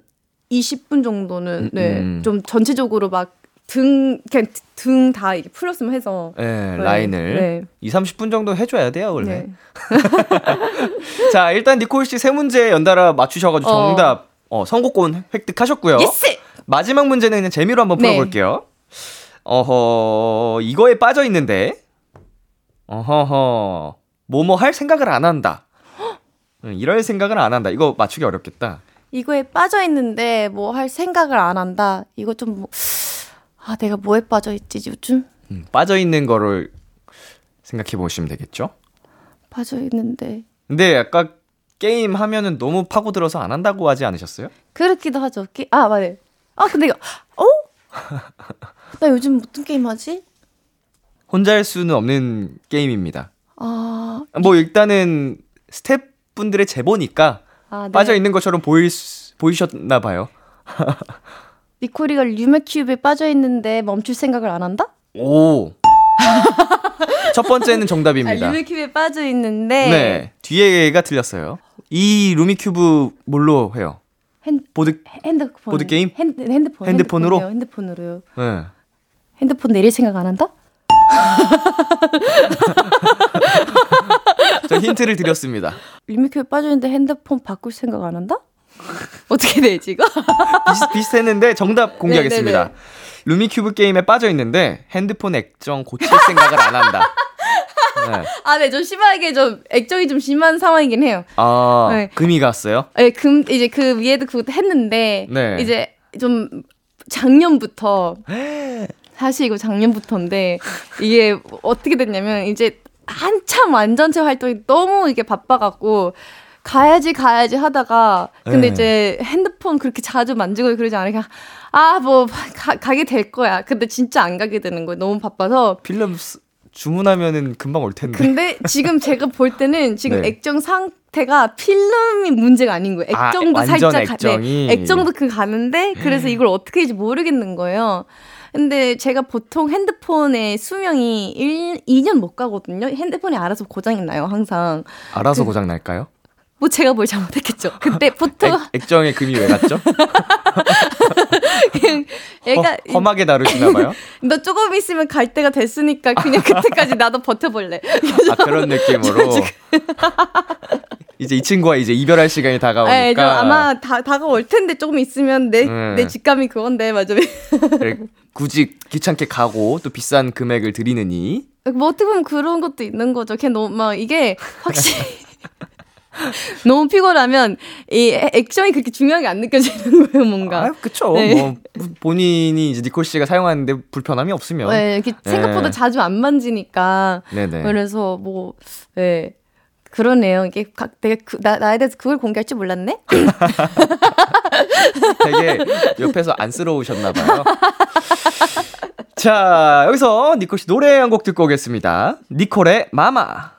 20분 정도는 음, 네. 음. 좀 전체적으로 막 등 그냥 등 다 이렇게 풀었으면 해서 네, 라인을 네. 2, 30분 정도 해줘야 돼요, 원래. 네. 자, 일단 니콜 씨 세 문제 연달아 맞추셔가지고 어. 정답 어, 선곡권 획득하셨고요. Yes! 마지막 문제는 그냥 재미로 한번 네. 풀어볼게요. 어허, 이거에 빠져 있는데, 어허허, 뭐뭐 할 생각을 안 한다. 응, 이럴 생각을 안 한다. 이거 맞추기 어렵겠다. 이거에 빠져 있는데 뭐 할 생각을 안 한다. 이거 좀 뭐, 아, 내가 뭐에 빠져 있지 요즘? 음, 빠져 있는 거를 생각해 보시면 되겠죠? 빠져 있는데. 근데 아까 게임 하면은 너무 파고들어서 안 한다고 하지 않으셨어요? 그렇기도 하죠. 게, 아, 맞아요. 아, 근데 이거, 어? 나 요즘 어떤 게임 하지? 혼자 할 수는 없는 게임입니다. 아, 뭐 일단은 스태프분들의 제보니까 아 네. 빠져 있는 것처럼 수- 보이셨나 봐요. 니코리가 류메큐브에 빠져 있는데 멈출 생각을 안 한다? 오. 첫 번째는 아, 정답입니다. 류메큐브에 빠져 있는데 네. 뒤에가 틀렸어요. 이 루미큐브 뭘로 해요? 핸, 보드 핸드폰 보드 게임? 핸드, 핸드폰 핸드폰으로? 핸드폰으로요. 네. 핸드폰 내릴 생각 안 한다? 저 힌트를 드렸습니다. 루미큐브에 빠져 있는데 핸드폰 바꿀 생각 안 한다? 어떻게 되지 이거? 비슷, 비슷 했는데 정답 공개하겠습니다. 네, 네, 루미큐브 게임에 빠져 있는데 핸드폰 액정 고칠 생각을 안 한다. 네. 아, 네, 좀 심하게 좀 액정이 좀 심한 상황이긴 해요. 아, 네. 금이 갔어요? 네, 금 이제 그 위에도 그것도 했는데 네. 이제 좀 작년부터 사실 이거 작년부터인데 이게 어떻게 됐냐면 이제 한참 완전체 활동이 너무 이게 바빠갖고 가야지 가야지 하다가 근데 네. 이제 핸드폰 그렇게 자주 만지고 그러지 않으니까 아뭐 가게 될 거야. 근데 진짜 안 가게 되는 거예요. 너무 바빠서. 필름 스- 주문하면은 금방 올 텐데. 근데 지금 제가 볼 때는 지금 네. 액정 상태가 필름이 문제가 아닌 거예요. 아, 액정도 완전 살짝 가- 액정이. 네, 액정도 그 가는데 그래서 이걸 어떻게 해야지 모르겠는 거예요. 근데 제가 보통 핸드폰의 수명이 1, 2년 못 가거든요. 핸드폰이 알아서 고장이 나요, 항상. 알아서 고장 날까요? 뭐 제가 뭘 잘못했겠죠. 그때 보통 액, 액정의 금이 왜 갔죠? 애가 허, 험하게 다루시나 봐요. 너 조금 있으면 갈 때가 됐으니까 그냥 그때까지 나도 버텨볼래. 아 그런 느낌으로. 이제 이 친구와 이제 이별할 시간이 다가오니까 네, 좀 아마 다, 다가올 텐데 조금 있으면 내, 음. 내 직감이 그건데, 맞아. 굳이 귀찮게 가고 또 비싼 금액을 드리느니 뭐 어떻게 보면 그런 것도 있는 거죠. 걔 너무 막 이게 확실히 너무 피곤하면 이 액션이 그렇게 중요하게 안 느껴지는 거예요, 뭔가. 아, 그쵸. 네. 뭐 본인이 이제 니콜 씨가 사용하는데 불편함이 없으면. 네, 이렇게 생각보다 네. 자주 안 만지니까. 네네. 그래서 뭐, 네. 그러네요. 이게 각, 내가 그, 나, 나에 대해서 그걸 공개할 줄 몰랐네? 되게 옆에서 안쓰러우셨나 봐요. 자, 여기서 니콜 씨 노래 한 곡 듣고 오겠습니다. 니콜의 마마.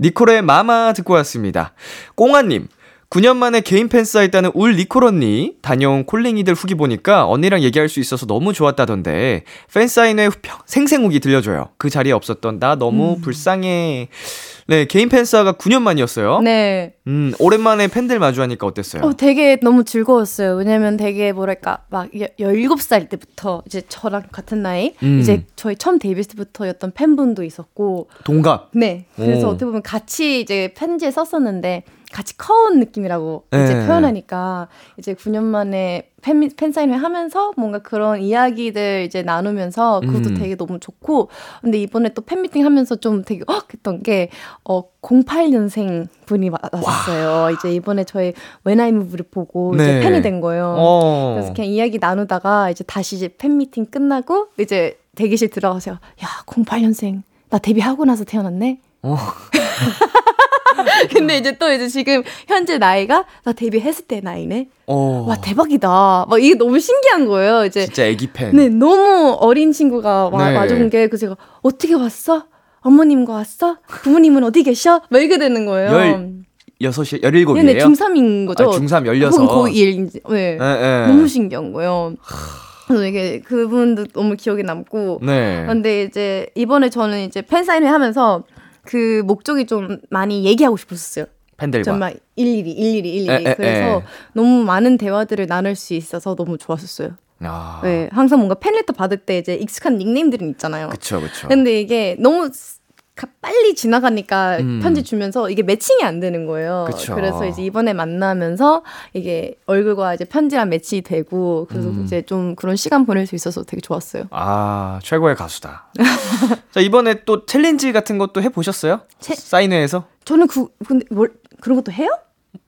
니콜의 마마 듣고 왔습니다. 꽁아님, 9년 만에 개인 팬싸 했다는 울 니콜 언니 다녀온 콜링이들 후기 보니까 언니랑 얘기할 수 있어서 너무 좋았다던데 팬사인회 평- 생생후기 들려줘요. 그 자리에 없었던 나 너무 불쌍해. 네, 개인 팬싸가 9년 만이었어요. 네. 음, 오랜만에 팬들 마주하니까 어땠어요? 어, 되게 너무 즐거웠어요. 왜냐면 되게 뭐랄까, 막, 여, 17살 때부터 이제 저랑 같은 나이, 음. 이제 저희 처음 데뷔했을 때부터였던 팬분도 있었고, 동갑. 네. 그래서 오. 어떻게 보면 같이 이제 편지에 썼었는데, 같이 커온 느낌이라고 이제 네. 표현하니까, 이제 9년 만에 팬, 팬사인회 하면서 뭔가 그런 이야기들 이제 나누면서 그것도 음. 되게 너무 좋고, 근데 이번에 또 팬미팅 하면서 좀 되게 헉! 했던 게, 어, 08년생 분이 와- 왔었어요. 이제 이번에 저희 Move를 보고 네. 이제 팬이 된 거예요. 어. 그래서 그냥 이야기 나누다가 이제 다시 이제 팬미팅 끝나고 이제 대기실 들어가서 야 08년생 나 데뷔하고 나서 태어났네. 어. 근데 이제 또 이제 지금 현재 나이가 나 데뷔했을 때 나이네. 어. 와 대박이다. 막 이게 너무 신기한 거예요. 이제 진짜 애기 팬. 네 너무 어린 친구가 와, 네. 와준 게 그래서 제가 어떻게 왔어? 어머님과 왔어? 부모님은 어디 계셔? 막 이렇게 되는 거예요. 열 여섯이 열일곱이에요. 네, 중3인 거죠. 아, 중3 열여섯. 혹은 고1. 네. 예, 예. 너무 신기한 거예요. 그래서 이게 그분도 너무 기억에 남고. 네. 근데 이제 이번에 저는 이제 팬사인회 하면서 그 목적이 좀 많이 얘기하고 싶었어요. 팬들과. 정말 일일이 일일이 일일이. 에, 에, 그래서 에. 너무 많은 대화들을 나눌 수 있어서 너무 좋았었어요. 아. 네, 항상 뭔가 팬레터 받을 때 이제 익숙한 닉네임들은 있잖아요. 그쵸, 그쵸. 근데 이게 너무 빨리 지나가니까 음. 편지 주면서 이게 매칭이 안 되는 거예요. 그쵸. 래서 이제 이번에 만나면서 이게 얼굴과 이제 편지랑 매치 되고 그래서 음. 이제 좀 그런 시간 보낼 수 있어서 되게 좋았어요. 아, 최고의 가수다. 자, 이번에 또 challenge 같은 것도 해 보셨어요? 채- 사인회에서? 저는 그 근데 뭘 그런 것도 해요?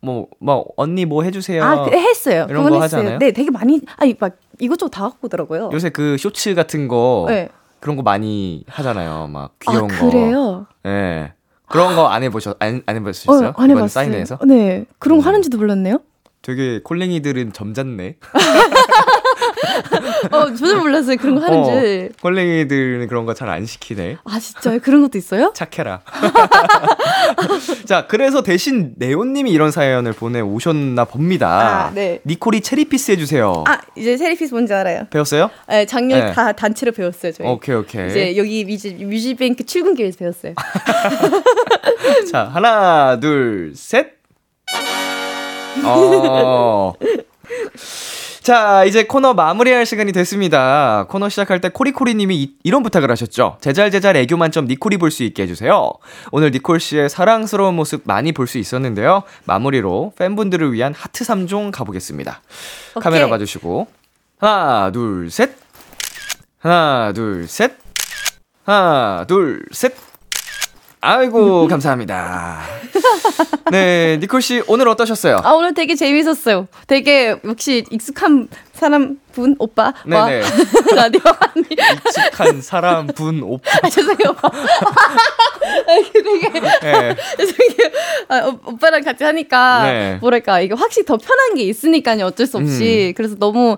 뭐, 뭐, 언니 뭐 해주세요. 아, 그, 했어요. 이런 거 했어요. 하잖아요? 네, 되게 많이 아니 막 이것저것 다 갖고 오더라고요. 요새 그 쇼츠 같은 거. 네. 그런 거 많이 하잖아요. 막 귀여운 아, 거. 그래요? 예. 그런 거 안 해보셨, 안, 안 해보셨어요? 어, 안 해봤어요. 사인회에서? 네, 그런 거 음. 하는지도 몰랐네요. 되게 콜랭이들은 점잖네. 어, 저도 몰랐어요. 그런 거 하는지. 어, 콜랭이들은 그런 거 잘 안 시키네. 아, 진짜요? 그런 것도 있어요? 착해라. 자, 그래서 대신 네온님이 이런 사연을 보내오셨나 봅니다. 아, 네. 니콜이 체리피스 해주세요. 아, 이제 세리피스 뭔지 알아요. 배웠어요? 네, 작년에 네. 다 단체로 배웠어요, 저희. 오케이, 오케이. 이제 여기 뮤지, 뮤지뱅크 출근길에서 배웠어요. 자, 하나, 둘, 셋. 어. 자, 이제 코너 마무리할 시간이 됐습니다. 코너 시작할 때 코리코리님이 이- 이런 부탁을 하셨죠. 제잘제잘 애교 만점 니콜이 볼 수 있게 해주세요. 오늘 니콜 씨의 사랑스러운 모습 많이 볼 수 있었는데요. 마무리로 팬분들을 위한 하트 3종 가보겠습니다. 오케이. 카메라 봐주시고. 하나, 둘, 셋. 하나, 둘, 셋. 하나, 둘, 셋. 아이고, 감사합니다. 네, 니콜 씨 오늘 어떠셨어요? 아, 오늘 되게 재밌었어요. 되게 역시 익숙한 사람 분 오빠 와 네네. 라디오 아니 익숙한 사람 분 오빠. 아, 죄송해요. 아, 되게 네. 죄송해요. 아, 오, 오빠랑 같이 하니까 네. 뭐랄까 이게 확실히 더 편한 게 있으니까요. 어쩔 수 없이 그래서 너무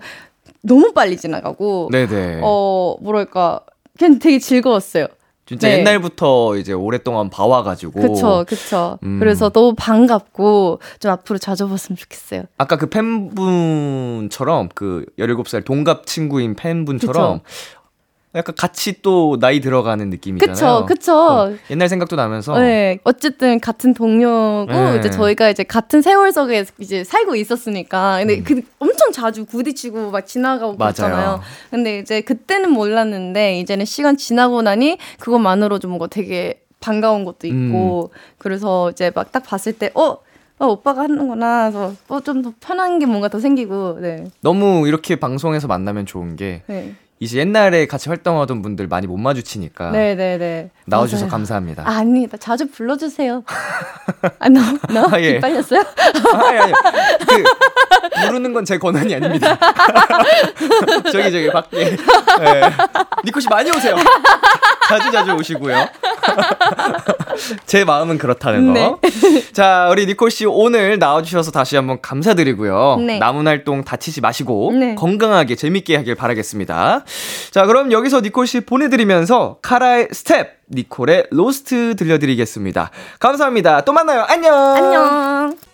너무 빨리 지나가고 음. 네네. 어 뭐랄까 그냥 되게 즐거웠어요. 진짜 네. 옛날부터 이제 오랫동안 봐와가지고. 그쵸, 그쵸. 음. 그래서 너무 반갑고, 좀 앞으로 자주 봤으면 좋겠어요. 아까 그 팬분처럼 그 17살 동갑 친구인 팬분처럼 약간 같이 또 나이 들어가는 느낌이잖아요. 그쵸, 그쵸. 어, 옛날 생각도 나면서 네. 어쨌든 같은 동료고, 네. 이제 저희가 이제 같은 세월석에 이제 살고 있었으니까. 근데 그 엄청 자주 부딪히고 막 지나가고 음. 그랬잖아요. 근데 이제 그때는 몰랐는데, 이제는 시간 지나고 나니 그것만으로도 뭔가 되게 반가운 것도 음. 있고, 그래서 이제 막 딱 봤을 때, 어? 어, 오빠가 하는구나. 그래서 어, 좀 더 편한 게 뭔가 더 생기고, 네. 너무 이렇게 방송에서 만나면 좋은 게 네. 이제 옛날에 같이 활동하던 분들 많이 못 마주치니까 네네네. 아. 나와주셔서 맞아요. 감사합니다. 아니, 나 자주 불러주세요. 아, 너, 너? 아, 예. 기빨렸어요? 아니, 아니. 그, 부르는 건 제 권한이 아닙니다. 저기, 저기, 밖에. 네. 니콜 씨 많이 오세요. 자주 자주 오시고요. 제 마음은 그렇다는 거. 자, 우리 니콜 씨 오늘 나와주셔서 다시 한번 감사드리고요. 네. 남은 활동 다치지 마시고 네. 건강하게 재밌게 하길 바라겠습니다. 자, 그럼 여기서 니콜 씨 보내드리면서 카라의 스텝, 니콜의 Lost 들려드리겠습니다. 감사합니다. 또 만나요. 안녕. 안녕.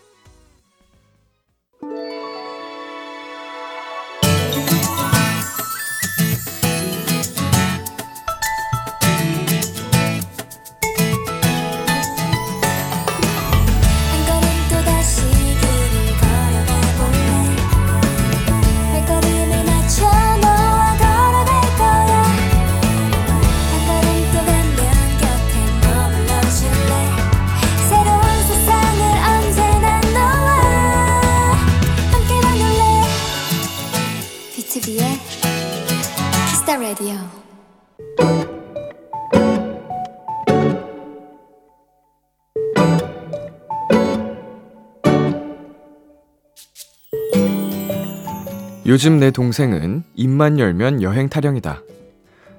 라디오 요즘 내 동생은 입만 열면 여행 타령이다.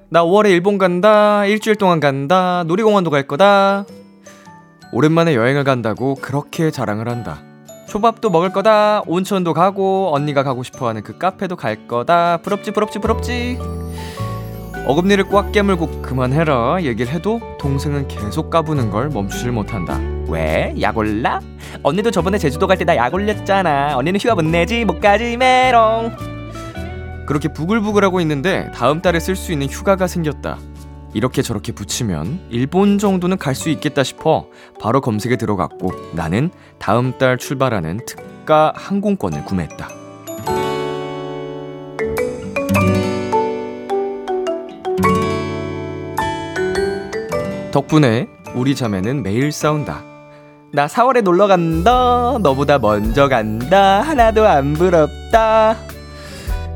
나 5월에 일본 간다. 일주일 동안 간다. 놀이공원도 갈 거다. 오랜만에 여행을 간다고 그렇게 자랑을 한다. 초밥도 먹을 거다. 온천도 가고 언니가 가고 싶어 하는 그 카페도 갈 거다. 부럽지 부럽지 부럽지. 어금니를 꽉 깨물고 그만해라 얘기를 해도 동생은 계속 까부는 걸 멈추질 못한다. 왜? 약 올라? 언니도 저번에 제주도 갈 때 나 약 올렸잖아. 언니는 휴가 못 내지 못 가지 메롱. 그렇게 부글부글하고 있는데 다음 달에 쓸 수 있는 휴가가 생겼다. 이렇게 저렇게 붙이면 일본 정도는 갈 수 있겠다 싶어 바로 검색에 들어갔고 나는 다음 달 출발하는 특가 항공권을 구매했다. 덕분에 우리 자매는 매일 싸운다. 나 4월에 놀러 간다. 너보다 먼저 간다. 하나도 안 부럽다.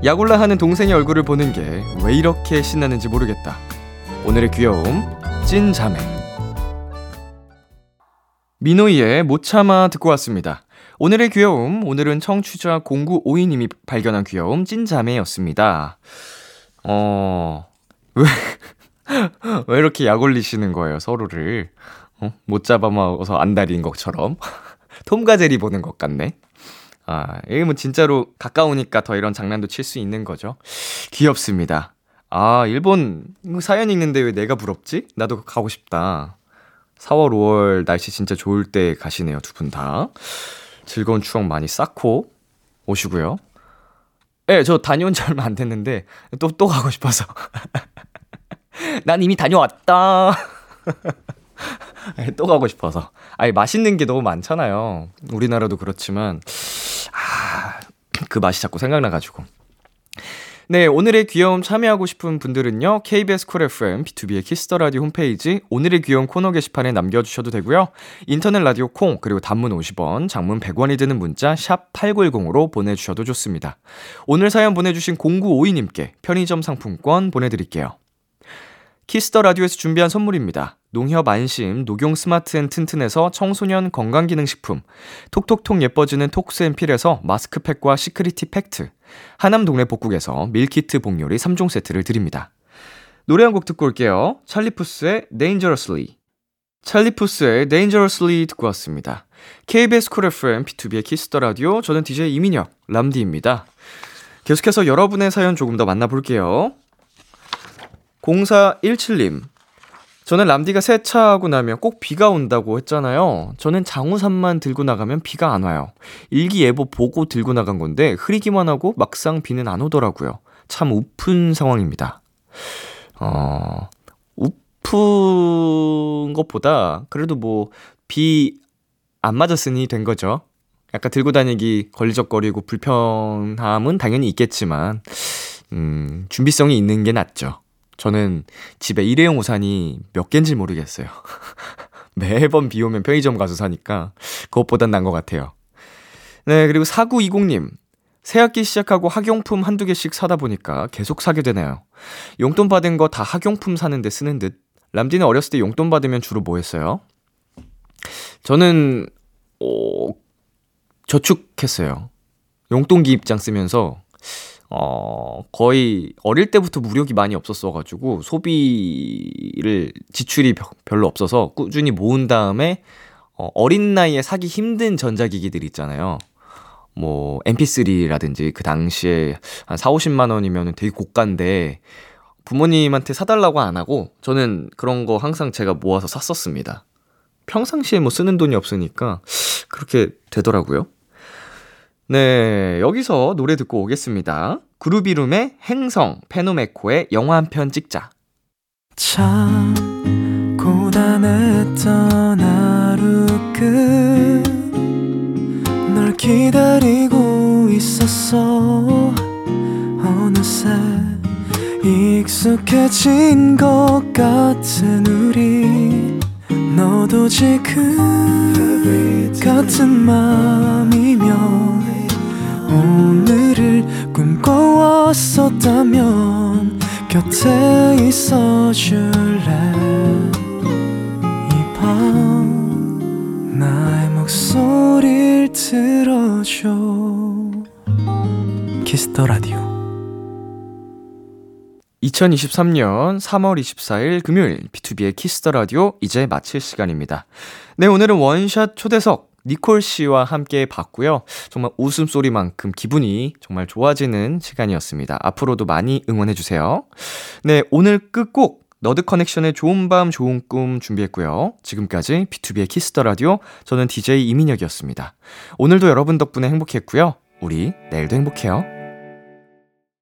야골라 하는 동생의 얼굴을 보는 게 왜 이렇게 신나는지 모르겠다. 오늘의 귀여움, 찐 자매. 민호이의 못 참아 듣고 왔습니다. 오늘의 귀여움, 오늘은 청취자 0952님이 발견한 귀여움, 찐 자매였습니다. 어, 왜, 왜 이렇게 약 올리시는 거예요, 서로를? 어? 못 잡아먹어서 안달인 것처럼. 톰과 제리 보는 것 같네. 아, 이게 뭐 진짜로 가까우니까 더 이런 장난도 칠 수 있는 거죠. 귀엽습니다. 아, 일본 사연 읽는데 왜 내가 부럽지? 나도 가고 싶다. 4월, 5월 날씨 진짜 좋을 때 가시네요, 두 분 다. 즐거운 추억 많이 쌓고 오시고요. 예, 네, 저 다녀온 지 얼마 안 됐는데 또, 또 가고 싶어서. 난 이미 다녀왔다. 또 가고 싶어서. 아니, 맛있는 게 너무 많잖아요. 우리나라도 그렇지만. 아, 그 맛이 자꾸 생각나가지고. 네, 오늘의 귀여움 참여하고 싶은 분들은요, KBS 쿨 FM, BTOB의 키스 더 라디오 홈페이지, 오늘의 귀여움 코너 게시판에 남겨주셔도 되고요. 인터넷 라디오 콩, 그리고 단문 50원, 장문 100원이 드는 문자, 샵 8910으로 보내주셔도 좋습니다. 오늘 사연 보내주신 0952님께 편의점 상품권 보내드릴게요. 키스 더 라디오에서 준비한 선물입니다. 농협 안심, 녹용 스마트 앤 튼튼에서 청소년 건강기능식품, 톡톡톡 예뻐지는 톡스앤필에서 마스크팩과 시크리티 팩트, 하남 동네 복국에서 밀키트 복요리 3종 세트를 드립니다. 노래 한 곡 듣고 올게요. 찰리 푸스의 Dangerously. 찰리 푸스의 Dangerously 듣고 왔습니다. KBS 쿨 FM, BTOB의 키스 더 라디오, 저는 DJ 이민혁, 람디입니다. 계속해서 여러분의 사연 조금 더 만나볼게요. 0417님. 저는 람디가 세차하고 나면 꼭 비가 온다고 했잖아요. 저는 장우산만 들고 나가면 비가 안 와요. 일기예보 보고 들고 나간 건데 흐리기만 하고 막상 비는 안 오더라고요. 참 우픈 상황입니다. 어, 우픈 것보다 그래도 뭐 비 안 맞았으니 된 거죠. 약간 들고 다니기 걸리적거리고 불편함은 당연히 있겠지만, 음, 준비성이 있는 게 낫죠. 저는 집에 일회용 우산이 몇 개인지 모르겠어요. 매번 비 오면 편의점 가서 사니까 그것보단 난 것 같아요. 네, 그리고 4920님. 새학기 시작하고 학용품 한두 개씩 사다 보니까 계속 사게 되네요. 용돈 받은 거 다 학용품 사는데 쓰는 듯. 람디는 어렸을 때 용돈 받으면 주로 뭐 했어요? 저는, 어, 저축했어요. 용돈기 입장 쓰면서, 어, 거의 어릴 때부터 무력이 많이 없었어가지고, 소비를, 지출이 벼- 별로 없어서 꾸준히 모은 다음에, 어, 어린 나이에 사기 힘든 전자기기들 있잖아요. 뭐, mp3라든지 그 당시에 한 4, 50만 원이면 되게 고가인데, 부모님한테 사달라고 안 하고, 저는 그런 거 항상 제가 모아서 샀었습니다. 평상시에 뭐 쓰는 돈이 없으니까, 그렇게 되더라고요. 네, 여기서 노래 듣고 오겠습니다. 그루비룸의 행성, 페노메코의 영화 한 편 찍자. 참 고단했던 하루 끝널 기다리고 있었어 어느새 익숙해진 것 같은 우리 너도 지금 같은 맘이면 오늘을 꿈꿔왔었다면 곁에 있어 줄래? 이 밤 나의 목소리를 들어줘. 키스 더 라디오. 2023년 3월 24일 금요일 BTOB의 키스 더 라디오 이제 마칠 시간입니다. 네, 오늘은 원샷 초대석 니콜 씨와 함께 봤고요. 정말 웃음소리만큼 기분이 정말 좋아지는 시간이었습니다. 앞으로도 많이 응원해 주세요. 네, 오늘 끝곡 너드 커넥션의 좋은 밤 좋은 꿈 준비했고요. 지금까지 BTOB의 키스 더 라디오 저는 DJ 이민혁이었습니다. 오늘도 여러분 덕분에 행복했고요. 우리 내일도 행복해요.